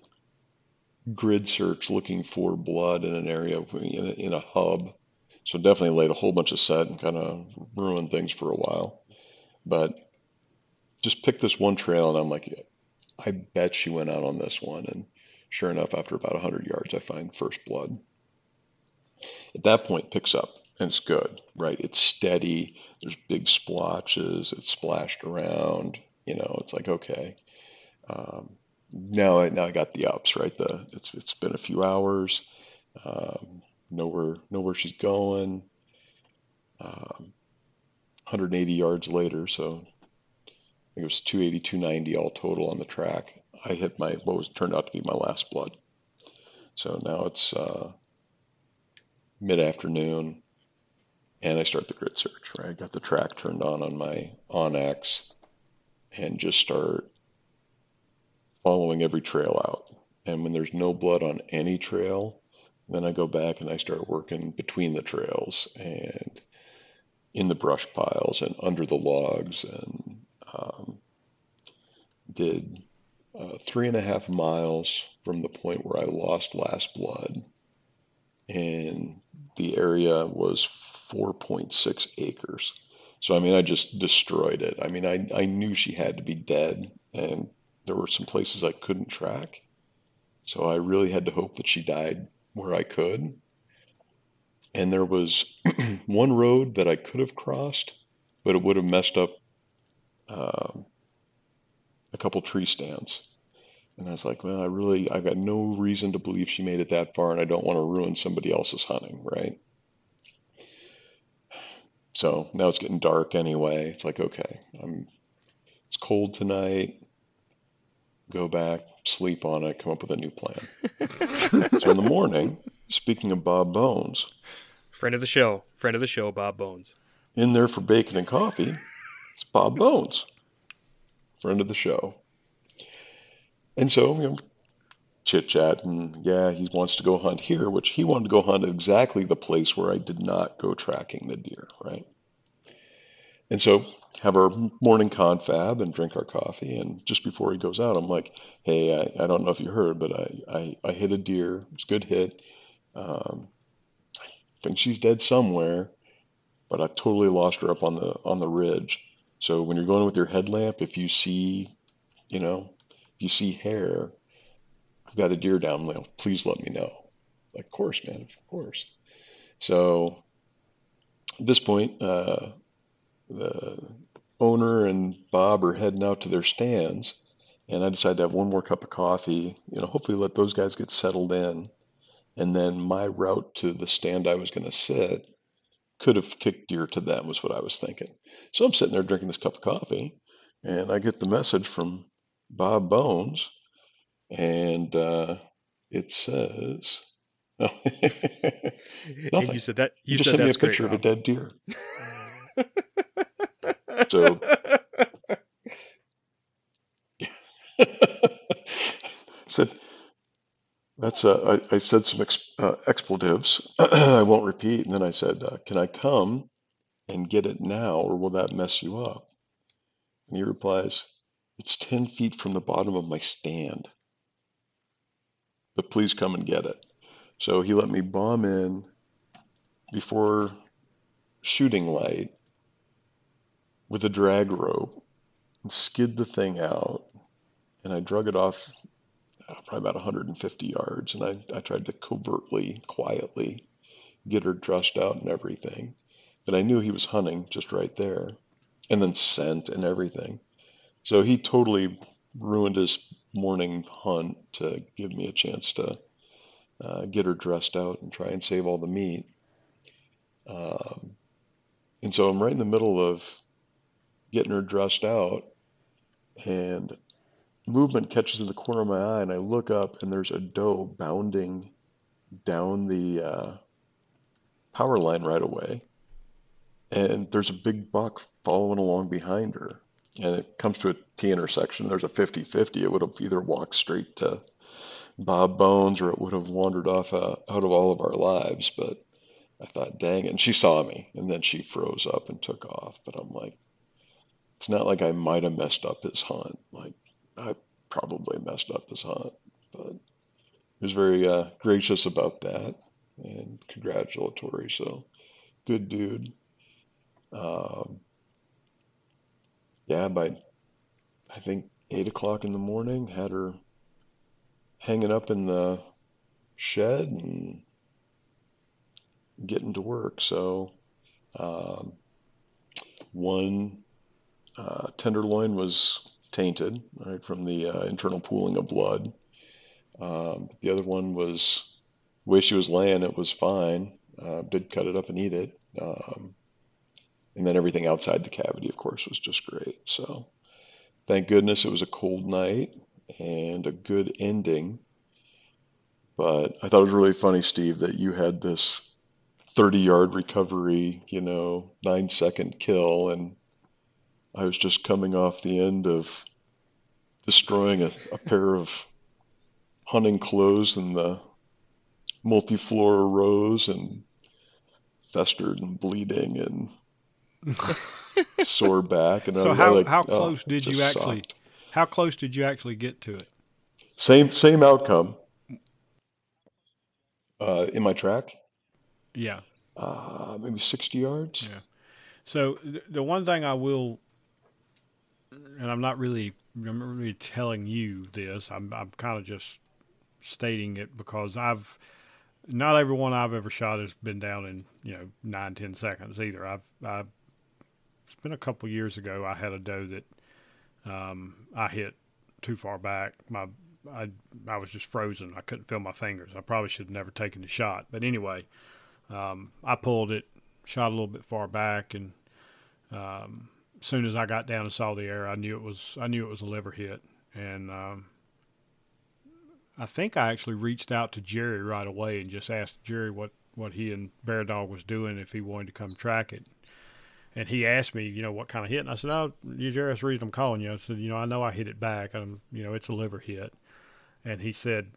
grid search looking for blood in an area in a, in a hub. So definitely laid a whole bunch of set and kind of ruined things for a while. But just picked this one trail and I'm like, I bet she went out on this one. And sure enough, after about 100 yards, I find first blood. At that point, picks up and it's good, right? It's steady. There's big splotches. It's splashed around. You know, it's like okay. Um, now, I, now I got the ups, right? The it's it's been a few hours. Um, know where know where she's going. Um, 180 yards later, so I think it was 280, 290 all total on the track. I hit my what was turned out to be my last blood. So now it's uh, mid afternoon and I start the grid search, right? I got the track turned on on my OnX and just start following every trail out. And when there's no blood on any trail, then I go back and I start working between the trails and in the brush piles and under the logs and um, did uh, three and a half miles from the point where I lost last blood. And the area was 4.6 acres. So, I mean, I just destroyed it. I mean, I, I knew she had to be dead, and there were some places I couldn't track. So I really had to hope that she died where I could. And there was one road that I could have crossed, but it would have messed up uh, a couple tree stands. And I was like, man, I really, I've got no reason to believe she made it that far, and I don't want to ruin somebody else's hunting, right? So now it's getting dark anyway. It's like, okay, I'm, it's cold tonight. Go back, sleep on it, come up with a new plan. so in the morning, speaking of Bob Bones, friend of the show, friend of the show, Bob Bones. In there for bacon and coffee, it's Bob Bones, friend of the show. And so, you know, chit chat, and yeah, he wants to go hunt here, which he wanted to go hunt exactly the place where I did not go tracking the deer, right? And so have our morning confab and drink our coffee. And just before he goes out, I'm like, hey, I, I don't know if you heard, but I, I, I hit a deer. It's a good hit. Um, I think she's dead somewhere, but I've totally lost her up on the on the ridge. So when you're going with your headlamp, if you see, you know, you see hair, I've got a deer down there. Please let me know. Like, of course, man, of course. So at this point, uh, the owner and Bob are heading out to their stands, and I decided to have one more cup of coffee. You know, hopefully let those guys get settled in, and then my route to the stand I was going to sit could have kicked deer to them was what I was thinking. So I'm sitting there drinking this cup of coffee, and I get the message from Bob Bones, and uh, it says. and you said that you just said sent me that's a picture great, of a dead deer. So said that's uh, I, I said some ex, uh, expletives. I won't repeat. And then I said, uh, "Can I come and get it now, or will that mess you up?" And he replies, "It's ten feet from the bottom of my stand, but please come and get it." So he let me bomb in before shooting light with a drag rope and skid the thing out. And I drug it off uh, probably about 150 yards. And I, I tried to covertly, quietly get her dressed out and everything. But I knew he was hunting just right there. And then scent and everything. So he totally ruined his morning hunt to give me a chance to uh, get her dressed out and try and save all the meat. Um, and so I'm right in the middle of getting her dressed out, and movement catches in the corner of my eye, and I look up, and there's a doe bounding down the uh, power line right away, and there's a big buck following along behind her. And it comes to a T intersection. There's a 50 50. It would have either walked straight to Bob Bones or it would have wandered off uh, out of all of our lives. But I thought, dang it. And she saw me and then she froze up and took off. But I'm like, it's not like I might have messed up his hunt. Like I probably messed up his hunt, but he was very uh, gracious about that and congratulatory. So good dude. Um, yeah, by I think eight o'clock in the morning, had her hanging up in the shed and getting to work. So um, one uh, tenderloin was tainted, right, from the uh, internal pooling of blood. Um, the other one was the way she was laying, it was fine. Uh, did cut it up and eat it. Um, and then everything outside the cavity, of course, was just great. So thank goodness it was a cold night and a good ending. But I thought it was really funny, Steve, that you had this 30 yard recovery, you know, nine second kill. And I was just coming off the end of destroying a, a pair of hunting clothes in the multiflora rose and festered and bleeding and sore back. And So I, how- I like, how oh, close did you actually- sucked. How close did you actually get to it? Same same outcome. Uh, in my track, Yeah. uh, maybe 60 yards. Yeah. So th- the one thing I will, and I'm not really, I'm not really telling you this. I'm I'm kind of just stating it because I've not everyone I've ever shot has been down in you know nine ten seconds either. I've I've it's been a couple years ago. I had a doe that um, I hit too far back. My I I was just frozen. I couldn't feel my fingers. I probably should have never taken the shot. But anyway, um, I pulled it shot a little bit far back, and um, soon as I got down and saw the air, I knew it was I knew it was a liver hit, and um, I think I actually reached out to Jerry right away and just asked Jerry what what he and Bear Dog was doing if he wanted to come track it. And he asked me, you know, what kind of hit, and I said, "Oh, Jerry, that's the reason I'm calling you." I said, "You know, I know I hit it back. I'm, you know, it's a liver hit." And he said,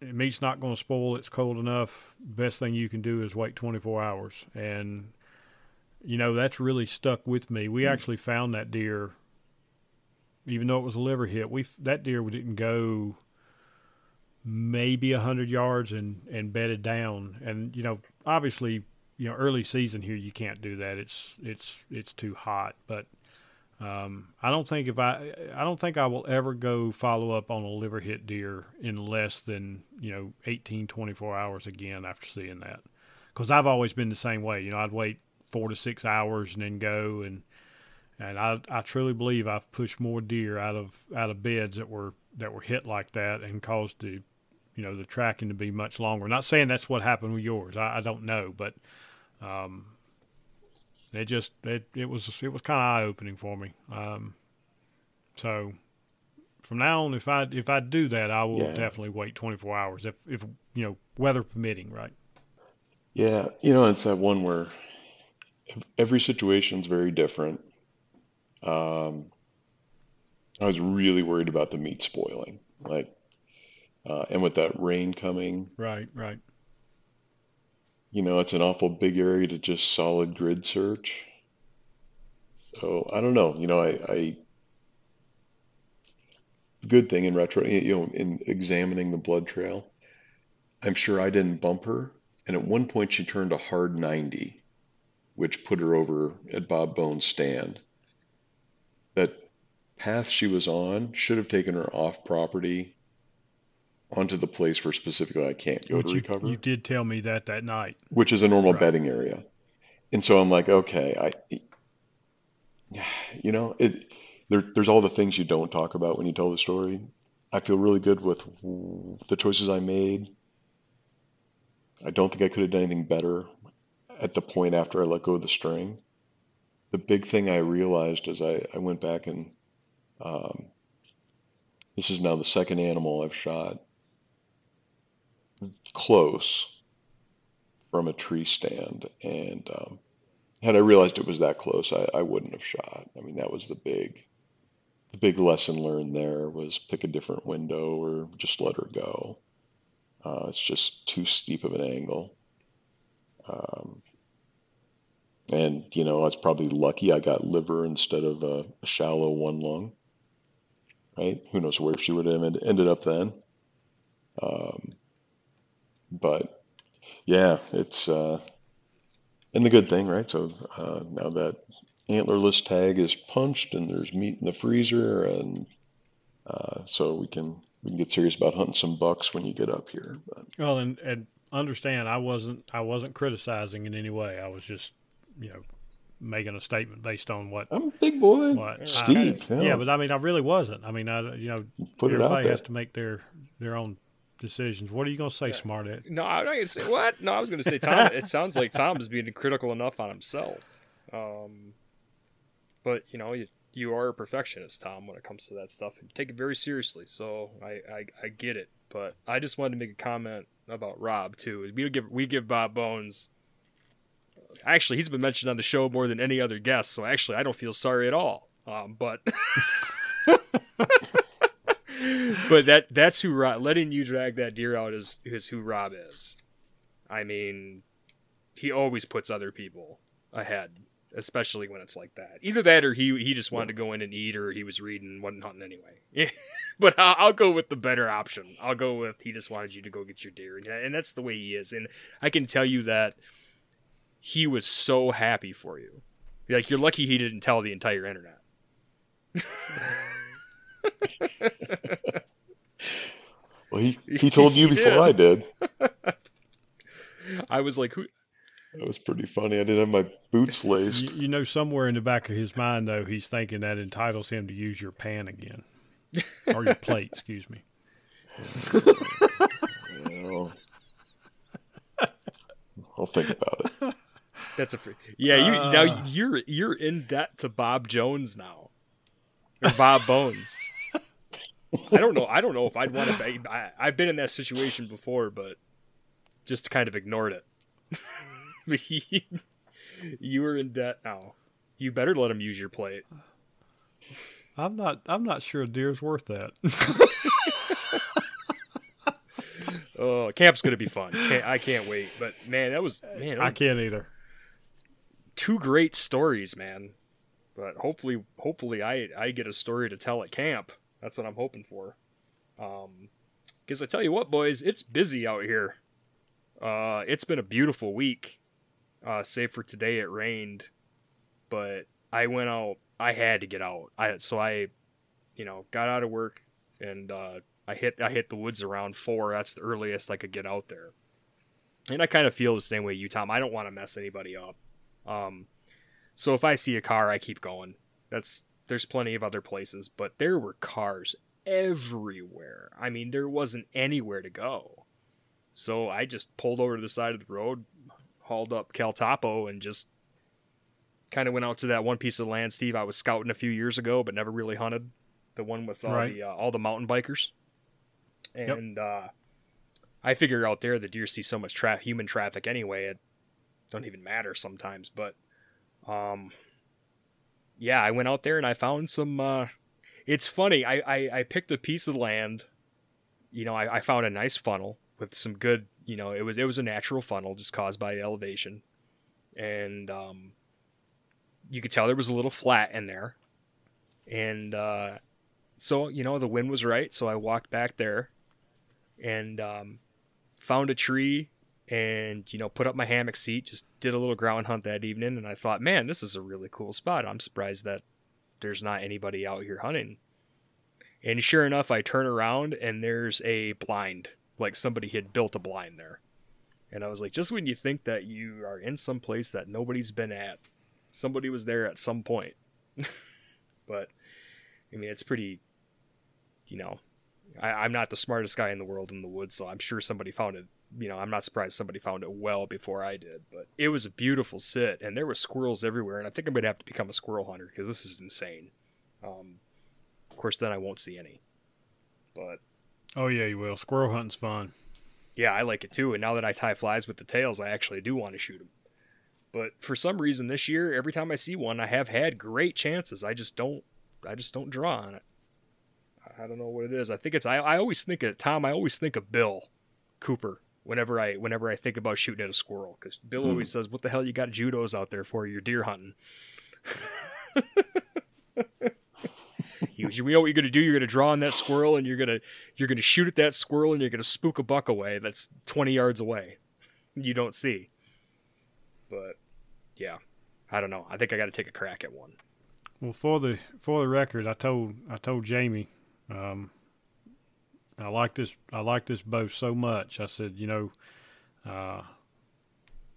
meat's not going to spoil. It's cold enough. Best thing you can do is wait 24 hours. And, you know, that's really stuck with me. We actually found that deer, even though it was a liver hit, we that deer didn't go maybe a 100 yards and, and bedded down. And, you know, obviously, you know, early season here, you can't do that. It's, it's, it's too hot. But, um, I don't think if I, I don't think I will ever go follow up on a liver hit deer in less than you know 18, 24 hours again after seeing that, because I've always been the same way. You know, I'd wait four to six hours and then go and and I, I truly believe I've pushed more deer out of out of beds that were that were hit like that and caused the you know the tracking to be much longer. Not saying that's what happened with yours. I, I don't know, but um, it just it, it was it was kind of eye opening for me. Um, so from now on, if I if I do that, I will Yeah. definitely wait 24 hours if if you know weather permitting, right? Yeah, you know, it's that one where every situation is very different. Um, I was really worried about the meat spoiling, like, uh, and with that rain coming, Right, right. you know, it's an awful big area to just solid grid search. So I don't know, you know, I, I good thing in retro, you know, in examining the blood trail, I'm sure I didn't bump her, and at one point she turned a hard 90, which put her over at Bob Bones' stand. That path she was on should have taken her off property onto the place where specifically I can't go Which to you, recover you did tell me that that night. which is a normal Right. bedding area. And so I'm like, okay, I, you know, it, there, there's all the things you don't talk about when you tell the story. I feel really good with the choices I made. I don't think I could have done anything better at the point after I let go of the string. The big thing I realized as I, I went back and um, this is now the second animal I've shot close from a tree stand. And um, had I realized it was that close, I, I wouldn't have shot. I mean, that was the big, the big lesson learned there was pick a different window or just let her go. Uh, it's just too steep of an angle. Um, and you know, I was probably lucky I got liver instead of a, shallow one lung. Right? Who knows where she would have ended up then. Um, but yeah, it's uh, and the good thing, right? So uh, now that antlerless tag is punched and there's meat in the freezer, and uh, so we can we can get serious about hunting some bucks when you get up here. But Well, and, and understand, I wasn't I wasn't criticizing in any way. I was just, you know, making a statement based on what I'm a big boy, what I- Steve. yeah, but I mean, I really wasn't. I mean, I you know, put everybody has to make their their own decisions. What are you going to say, smart Ed? No, I'm not gonna say what. No, I was gonna say Tom. it sounds like Tom is being critical enough on himself. Um, but you know, you you are a perfectionist, Tom, when it comes to that stuff, and you take it very seriously. So I, I I get it. But I just wanted to make a comment about Rob too. We give we give Bob Bones actually, he's been mentioned on the show more than any other guest. So actually, I don't feel sorry at all. Um, but but that that's who Rob, letting you drag that deer out is is who Rob is. I mean, he always puts other people ahead, especially when it's like that. Either that, or he he just wanted to go in and eat, or he was reading, and wasn't hunting anyway. but I'll, I'll, go with the better option. I'll go with he just wanted you to go get your deer, and that's the way he is. And I can tell you that he was so happy for you. Like you're lucky he didn't tell the entire internet. well, he he told you before did. I did. I was like, who? That was pretty funny. I didn't have my boots laced. You, you, know, somewhere in the back of his mind, though, he's thinking that entitles him to use your pan again, or your plate. Excuse me. well, I'll think about it. That's a free. Yeah, you uh, now you're you're in debt to Bob Jones now, or Bob Bones. I don't know. I don't know if I'd want to. I, I've been in that situation before, but just kind of ignored it. you were in debt now. You better let him use your plate. I'm not. I'm not sure a deer's worth that. oh, camp's gonna be fun. Can't, I can't wait. But man, that was man. I can't either. Two great stories, man. But hopefully, hopefully, I I get a story to tell at camp. That's what I'm hoping for. Um, because I tell you what, boys, it's busy out here. Uh, it's been a beautiful week. Uh, save for today, it rained, but I went out. I had to get out. I so I, you know, got out of work and uh, I hit I hit the woods around four. That's the earliest I could get out there. And I kind of feel the same way you, Tom. I don't want to mess anybody up. Um, so if I see a car, I keep going. That's there's plenty of other places, but there were cars everywhere. I mean, there wasn't anywhere to go. So I just pulled over to the side of the road, hauled up CalTopo, and just kind of went out to that one piece of land, Steve, I was scouting a few years ago, but never really hunted. The one with all right. the uh, all the mountain bikers, and yep. uh, I figure out there the deer see so much tra- human traffic anyway, it don't even matter sometimes. But um, yeah, I went out there and I found some. Uh, it's funny. I, I I picked a piece of land. You know, I, I found a nice funnel with some good, you know, it was it was a natural funnel just caused by elevation, and um, you could tell there was a little flat in there, and uh, so you know the wind was right, so I walked back there, and um, found a tree, and you know put up my hammock seat, just did a little ground hunt that evening, and I thought, man, this is a really cool spot. I'm surprised that there's not anybody out here hunting. And sure enough, I turn around and there's a blind like somebody had built a blind there. And I was like, just when you think that you are in some place that nobody's been at, somebody was there at some point. but I mean, it's pretty, you know, I, am not the smartest guy in the world in the woods, so I'm sure somebody found it. You know, I'm not surprised somebody found it well before I did. But it was a beautiful sit, and there were squirrels everywhere. And I think I'm gonna have to become a squirrel hunter because this is insane. Um, of course, then I won't see any. But Oh yeah, you will. Squirrel hunting's fun. Yeah, I like it too. And now that I tie flies with the tails, I actually do want to shoot them. But for some reason this year, every time I see one, I have had great chances. I just don't. I just don't draw on it. I don't know what it is. I think it's. I, I always think of Tom. I always think of Bill Cooper whenever I whenever I think about shooting at a squirrel because Bill mm. always says, "What the hell you got judos out there for? You're deer hunting." you, you know what you're gonna do? You're gonna draw on that squirrel, and you're gonna you're gonna shoot at that squirrel, and you're gonna spook a buck away that's 20 yards away. You don't see. But yeah, I don't know. I think I got to take a crack at one. Well, for the for the record, I told I told Jamie, um, I like this I like this bow so much. I said, you know, uh,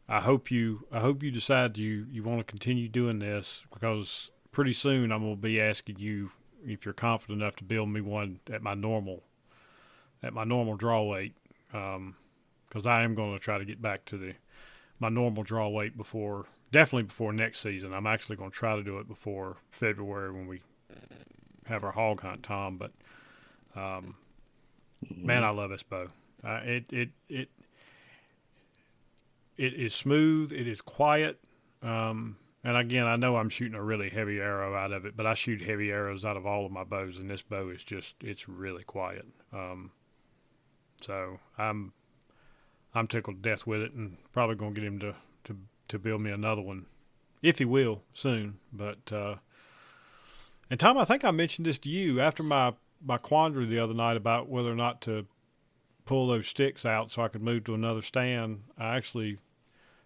I hope you I hope you decide you you want to continue doing this because pretty soon I'm gonna be asking you if you're confident enough to build me one at my normal at my normal draw weight because um, I am going to try to get back to the my normal draw weight before definitely before next season. I'm actually going to try to do it before February when we have our hog hunt, Tom. But um. Man, I love this bow. Uh, it it it it is smooth. It is quiet. Um, and again, I know I'm shooting a really heavy arrow out of it, but I shoot heavy arrows out of all of my bows, and this bow is just it's really quiet. Um, so I'm I'm tickled to death with it, and probably gonna get him to to to build me another one, if he will soon. But uh, and Tom, I think I mentioned this to you after my my quandary the other night about whether or not to pull those sticks out so I could move to another stand. I actually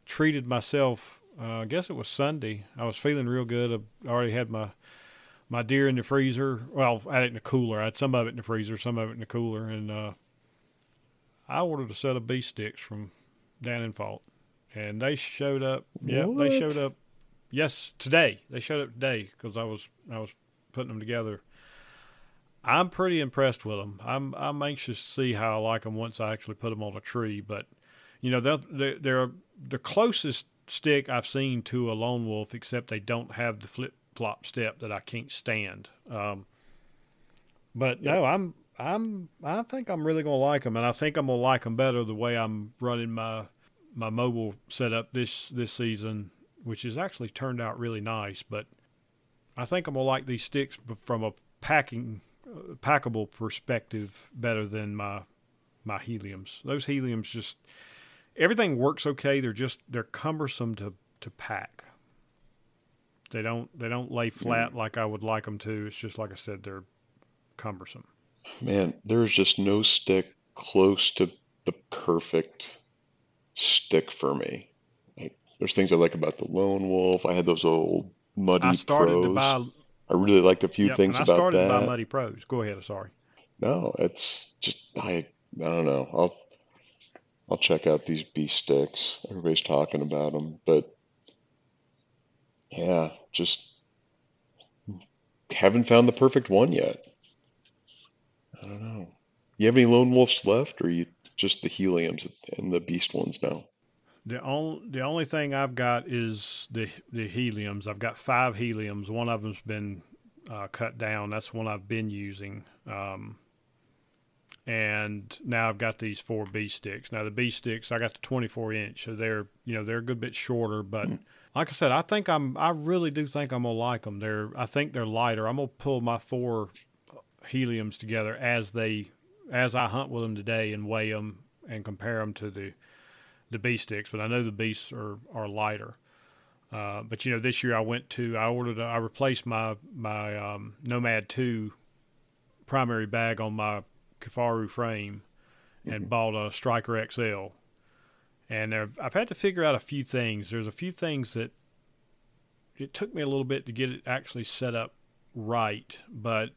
treated myself. Uh, I guess it was Sunday. I was feeling real good. I already had my my deer in the freezer. Well, I had it in the cooler. I had some of it in the freezer, some of it in the cooler, and uh, I ordered a set of beef sticks from Dan Infalt, and they showed up. Yeah, they showed up. Yes, today they showed up today because I was I was putting them together. I'm pretty impressed with them. I'm I'm anxious to see how I like them once I actually put them on a tree. But you know, they're they're the closest stick I've seen to a lone wolf, except they don't have the flip flop step that I can't stand. Um, but yeah. no, I'm I'm I think I'm really gonna like them, and I think I'm gonna like them better the way I'm running my my mobile setup this this season, which has actually turned out really nice. But I think I'm gonna like these sticks from a packing packable perspective better than my my heliums. Those heliums just everything works okay. They're just they're cumbersome to to pack. They don't they don't lay flat mm. like I would like them to. It's just like I said, they're cumbersome. Man, there's just no stick close to the perfect stick for me. Like, there's things I like about the Lone Wolf. I had those old muddy. I started pros. to buy. I really liked a few yep, things about that. I started buy muddy pros. Go ahead. Sorry. No, it's just I. I don't know. I'll I'll check out these B sticks. Everybody's talking about them, but yeah, just haven't found the perfect one yet. I don't know. You have any lone wolves left, or you just the heliums and the beast ones now? The only the only thing I've got is the the heliums. I've got five heliums. One of them's been uh, cut down. That's one I've been using. Um, and now I've got these four B sticks. Now the B sticks, I got the 24 inch, so they're you know they're a good bit shorter. But mm. like I said, I think I'm I really do think I'm gonna like them. They're I think they're lighter. I'm gonna pull my four heliums together as they as I hunt with them today and weigh them and compare them to the the B sticks. But I know the beasts are are lighter. Uh, but you know, this year I went to I ordered a, I replaced my my um, Nomad two primary bag on my Kifaru frame and mm-hmm. bought a Striker XL. And I've had to figure out a few things. There's a few things that it took me a little bit to get it actually set up right, but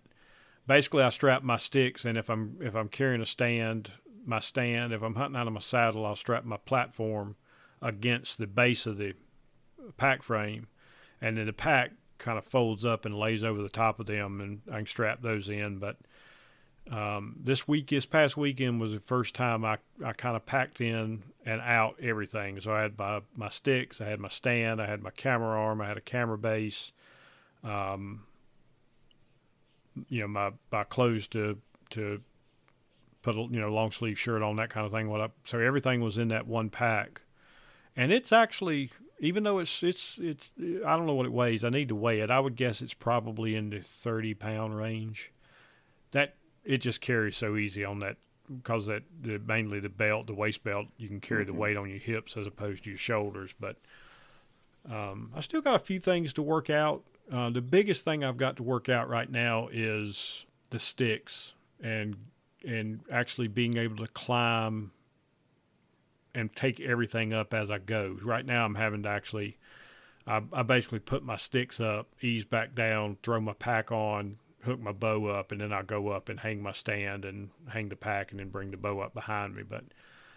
basically I strap my sticks and if I'm if I'm carrying a stand, my stand, if I'm hunting out of my saddle, I'll strap my platform against the base of the pack frame and then the pack kind of folds up and lays over the top of them and I can strap those in, but um, this week, this past weekend was the first time I, I kind of packed in and out everything. So I had my, my sticks, I had my stand, I had my camera arm, I had a camera base, um, you know, my, my clothes to, to put a, you know, long sleeve shirt on, that kind of thing. What I, so everything was in that one pack. And it's actually, even though it's, it's, it's, I don't know what it weighs. I need to weigh it. I would guess it's probably in the 30 pound range. That it just carries so easy on that because that the mainly the belt, the waist belt, you can carry mm-hmm. the weight on your hips as opposed to your shoulders. But um, I still got a few things to work out. Uh, the biggest thing I've got to work out right now is the sticks and and actually being able to climb and take everything up as I go. Right now, I'm having to actually. I, I basically put my sticks up, ease back down, throw my pack on, hook my bow up and then I'll go up and hang my stand and hang the pack and then bring the bow up behind me. But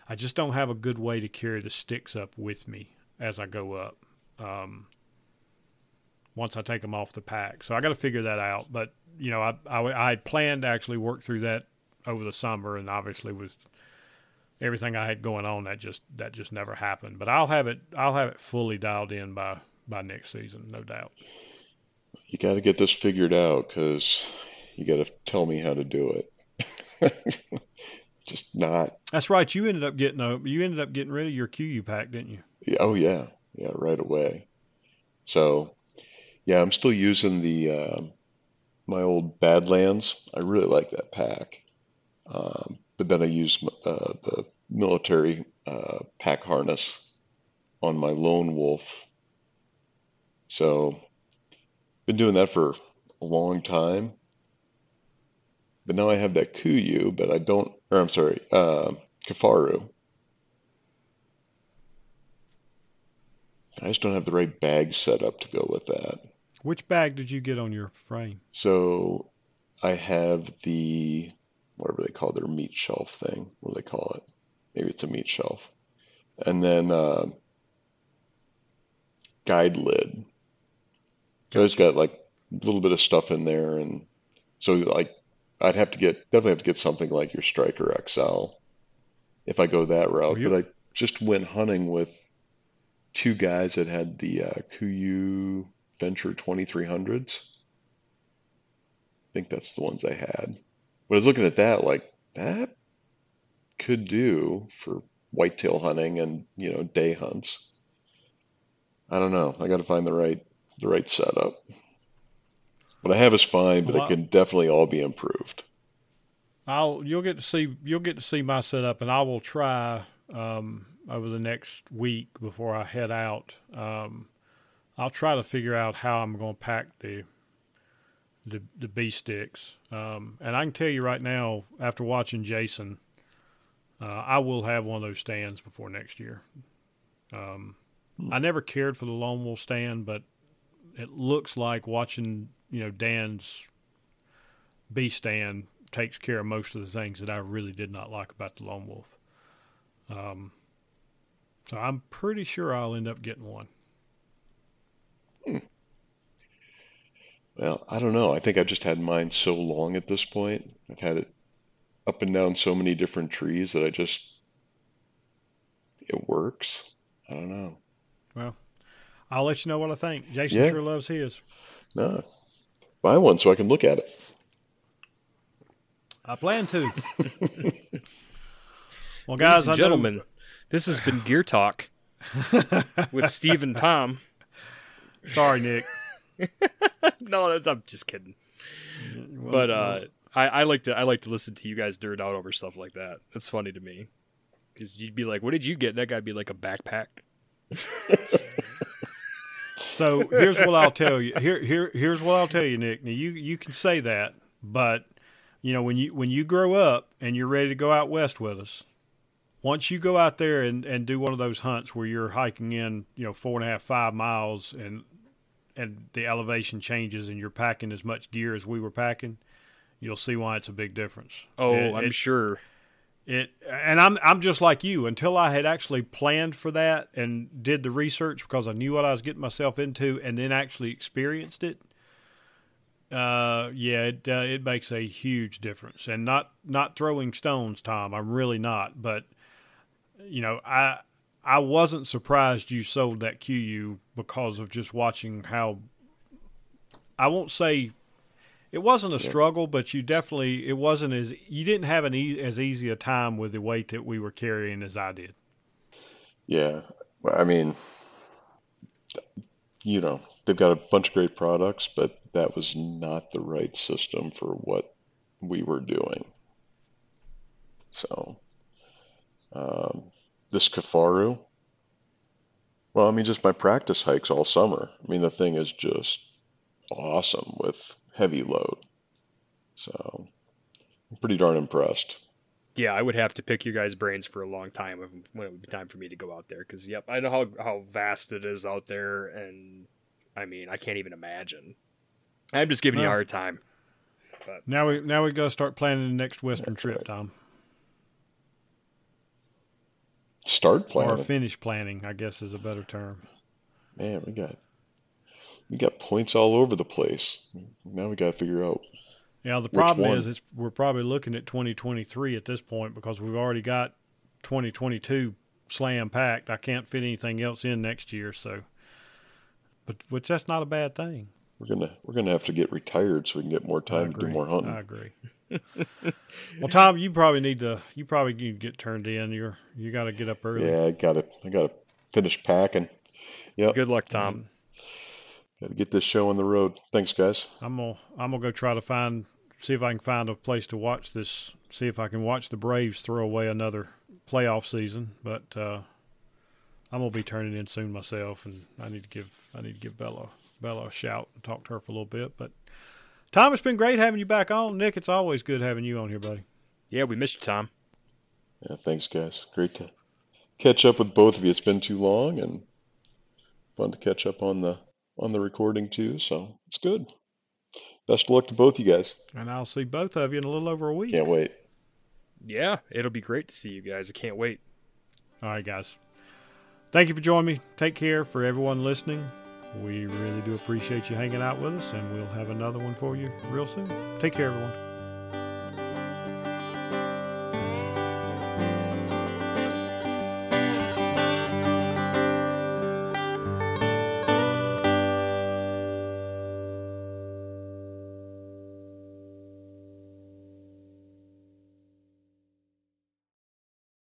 I just don't have a good way to carry the sticks up with me as I go up. Um, once I take them off the pack, so I got to figure that out. But you know, I, I I planned to actually work through that over the summer, and obviously with everything I had going on, that just that just never happened. But I'll have it I'll have it fully dialed in by by next season, no doubt you got to get this figured out because you got to tell me how to do it. Just not. That's right. You ended up getting a. You ended up getting rid of your Kuiu pack, didn't you? Yeah, oh yeah, yeah, right away. So, yeah, I'm still using the uh, my old Badlands. I really like that pack. Um, but then I use uh, the military uh, pack harness on my lone wolf. So, been doing that for a long time. But now I have that Kuiu, but I don't, or I'm sorry, uh, Kifaru. I just don't have the right bag set up to go with that. Which bag did you get on your frame? So I have the whatever they call their meat shelf thing. What do they call it? Maybe it's a meat shelf. And then uh, guide lid. So it's got like a little bit of stuff in there, and so like I'd have to get definitely have to get something like your Striker XL if I go that route. You- but I just went hunting with two guys that had the uh, Kuiu Venture 2300s. I think that's the ones I had. But I was looking at that like that could do for whitetail hunting and you know day hunts. I don't know. I got to find the right the right setup. What I have is fine, but Well, it can definitely all be improved. I'll you'll get to see you'll get to see my setup, and I will try um, over the next week before I head out. Um, I'll try to figure out how I'm going to pack the the the B sticks. Um, and I can tell you right now, after watching Jason, uh, I will have one of those stands before next year. Um, I never cared for the lone wolf stand, but it looks like watching you know Dan's B stand takes care of most of the things that I really did not like about the lone wolf. Um, so I'm pretty sure I'll end up getting one. Well, I don't know. I think I've just had mine so long at this point. I've had it up and down so many different trees that I just it works. I don't know. Well, I'll let you know what I think. Jason Yeah. sure loves his. No. Buy one so I can look at it. I plan to. well, Ladies guys, and I know- gentlemen, this has been Gear Talk with Steve and Tom. sorry, Nick. no, that's, I'm just kidding. But uh, I, I like to I like to listen to you guys nerd out over stuff like that. It's funny to me because you'd be like, "What did you get?" And that guy'd be like a backpack. So here's what I'll tell you. Here, here, here's what I'll tell you, Nick. Now you you can say that, but you know when you when you grow up and you're ready to go out west with us, once you go out there and and do one of those hunts where you're hiking in, you know, four and a half five miles and and the elevation changes and you're packing as much gear as we were packing, you'll see why it's a big difference. Oh, It- I'm it- sure. it and I'm I'm just like you until I had actually planned for that and did the research because I knew what I was getting myself into and then actually experienced it. Uh, yeah, it uh, it makes a huge difference. And not not throwing stones, Tom. I'm really not. But you know, I I wasn't surprised you sold that Kuiu because of just watching how. I won't say it wasn't a struggle, but you definitely it wasn't as you didn't have an e- as easy a time with the weight that we were carrying as I did. Yeah. Well, I mean, you know, they've got a bunch of great products, but that was not the right system for what we were doing. So, um, this Kifaru, well, I mean, just my practice hikes all summer. I mean, the thing is just awesome with heavy load. So, I'm pretty darn impressed. Yeah, I would have to pick your guys' brains for a long time when when it would be time for me to go out there. Because yep, I know how how vast it is out there, and I mean, I can't even imagine. I'm just giving you a hard time. Now we now we got to start planning the next Western That's trip, right. Tom, Start planning or finish planning. I guess is a better term. Man, we got we got points all over the place. Now we got to figure out. Yeah, the problem is it's we're probably looking at 2023 at this point because we've already got 2022 slam packed. I can't fit anything else in next year, so but which that's not a bad thing. We're gonna we're gonna have to get retired so we can get more time to do more hunting. I agree. well, Tom, you probably need to you probably need to get turned in. You're you got to get up early. Yeah, I gotta I gotta finish packing. Yeah. Good luck, Tom. Got to get this show on the road. Thanks, guys. I'm gonna I'm gonna go try to find see if I can find a place to watch this. See if I can watch the Braves throw away another playoff season. But uh, I'm gonna be turning in soon myself, and I need to give I need to give Bella Bella a shout and talk to her for a little bit. But Tom, it's been great having you back on. Nick, it's always good having you on here, buddy. Yeah, we missed you, Tom. Yeah, thanks, guys. Great to catch up with both of you. It's been too long, and fun to catch up on the on the recording too. So it's good. Best of luck to both you guys. And I'll see both of you in a little over a week. Can't wait. Yeah, it'll be great to see you guys. I can't wait. All right, guys. Thank you for joining me. Take care for everyone listening. We really do appreciate you hanging out with us, and we'll have another one for you real soon. Take care, everyone.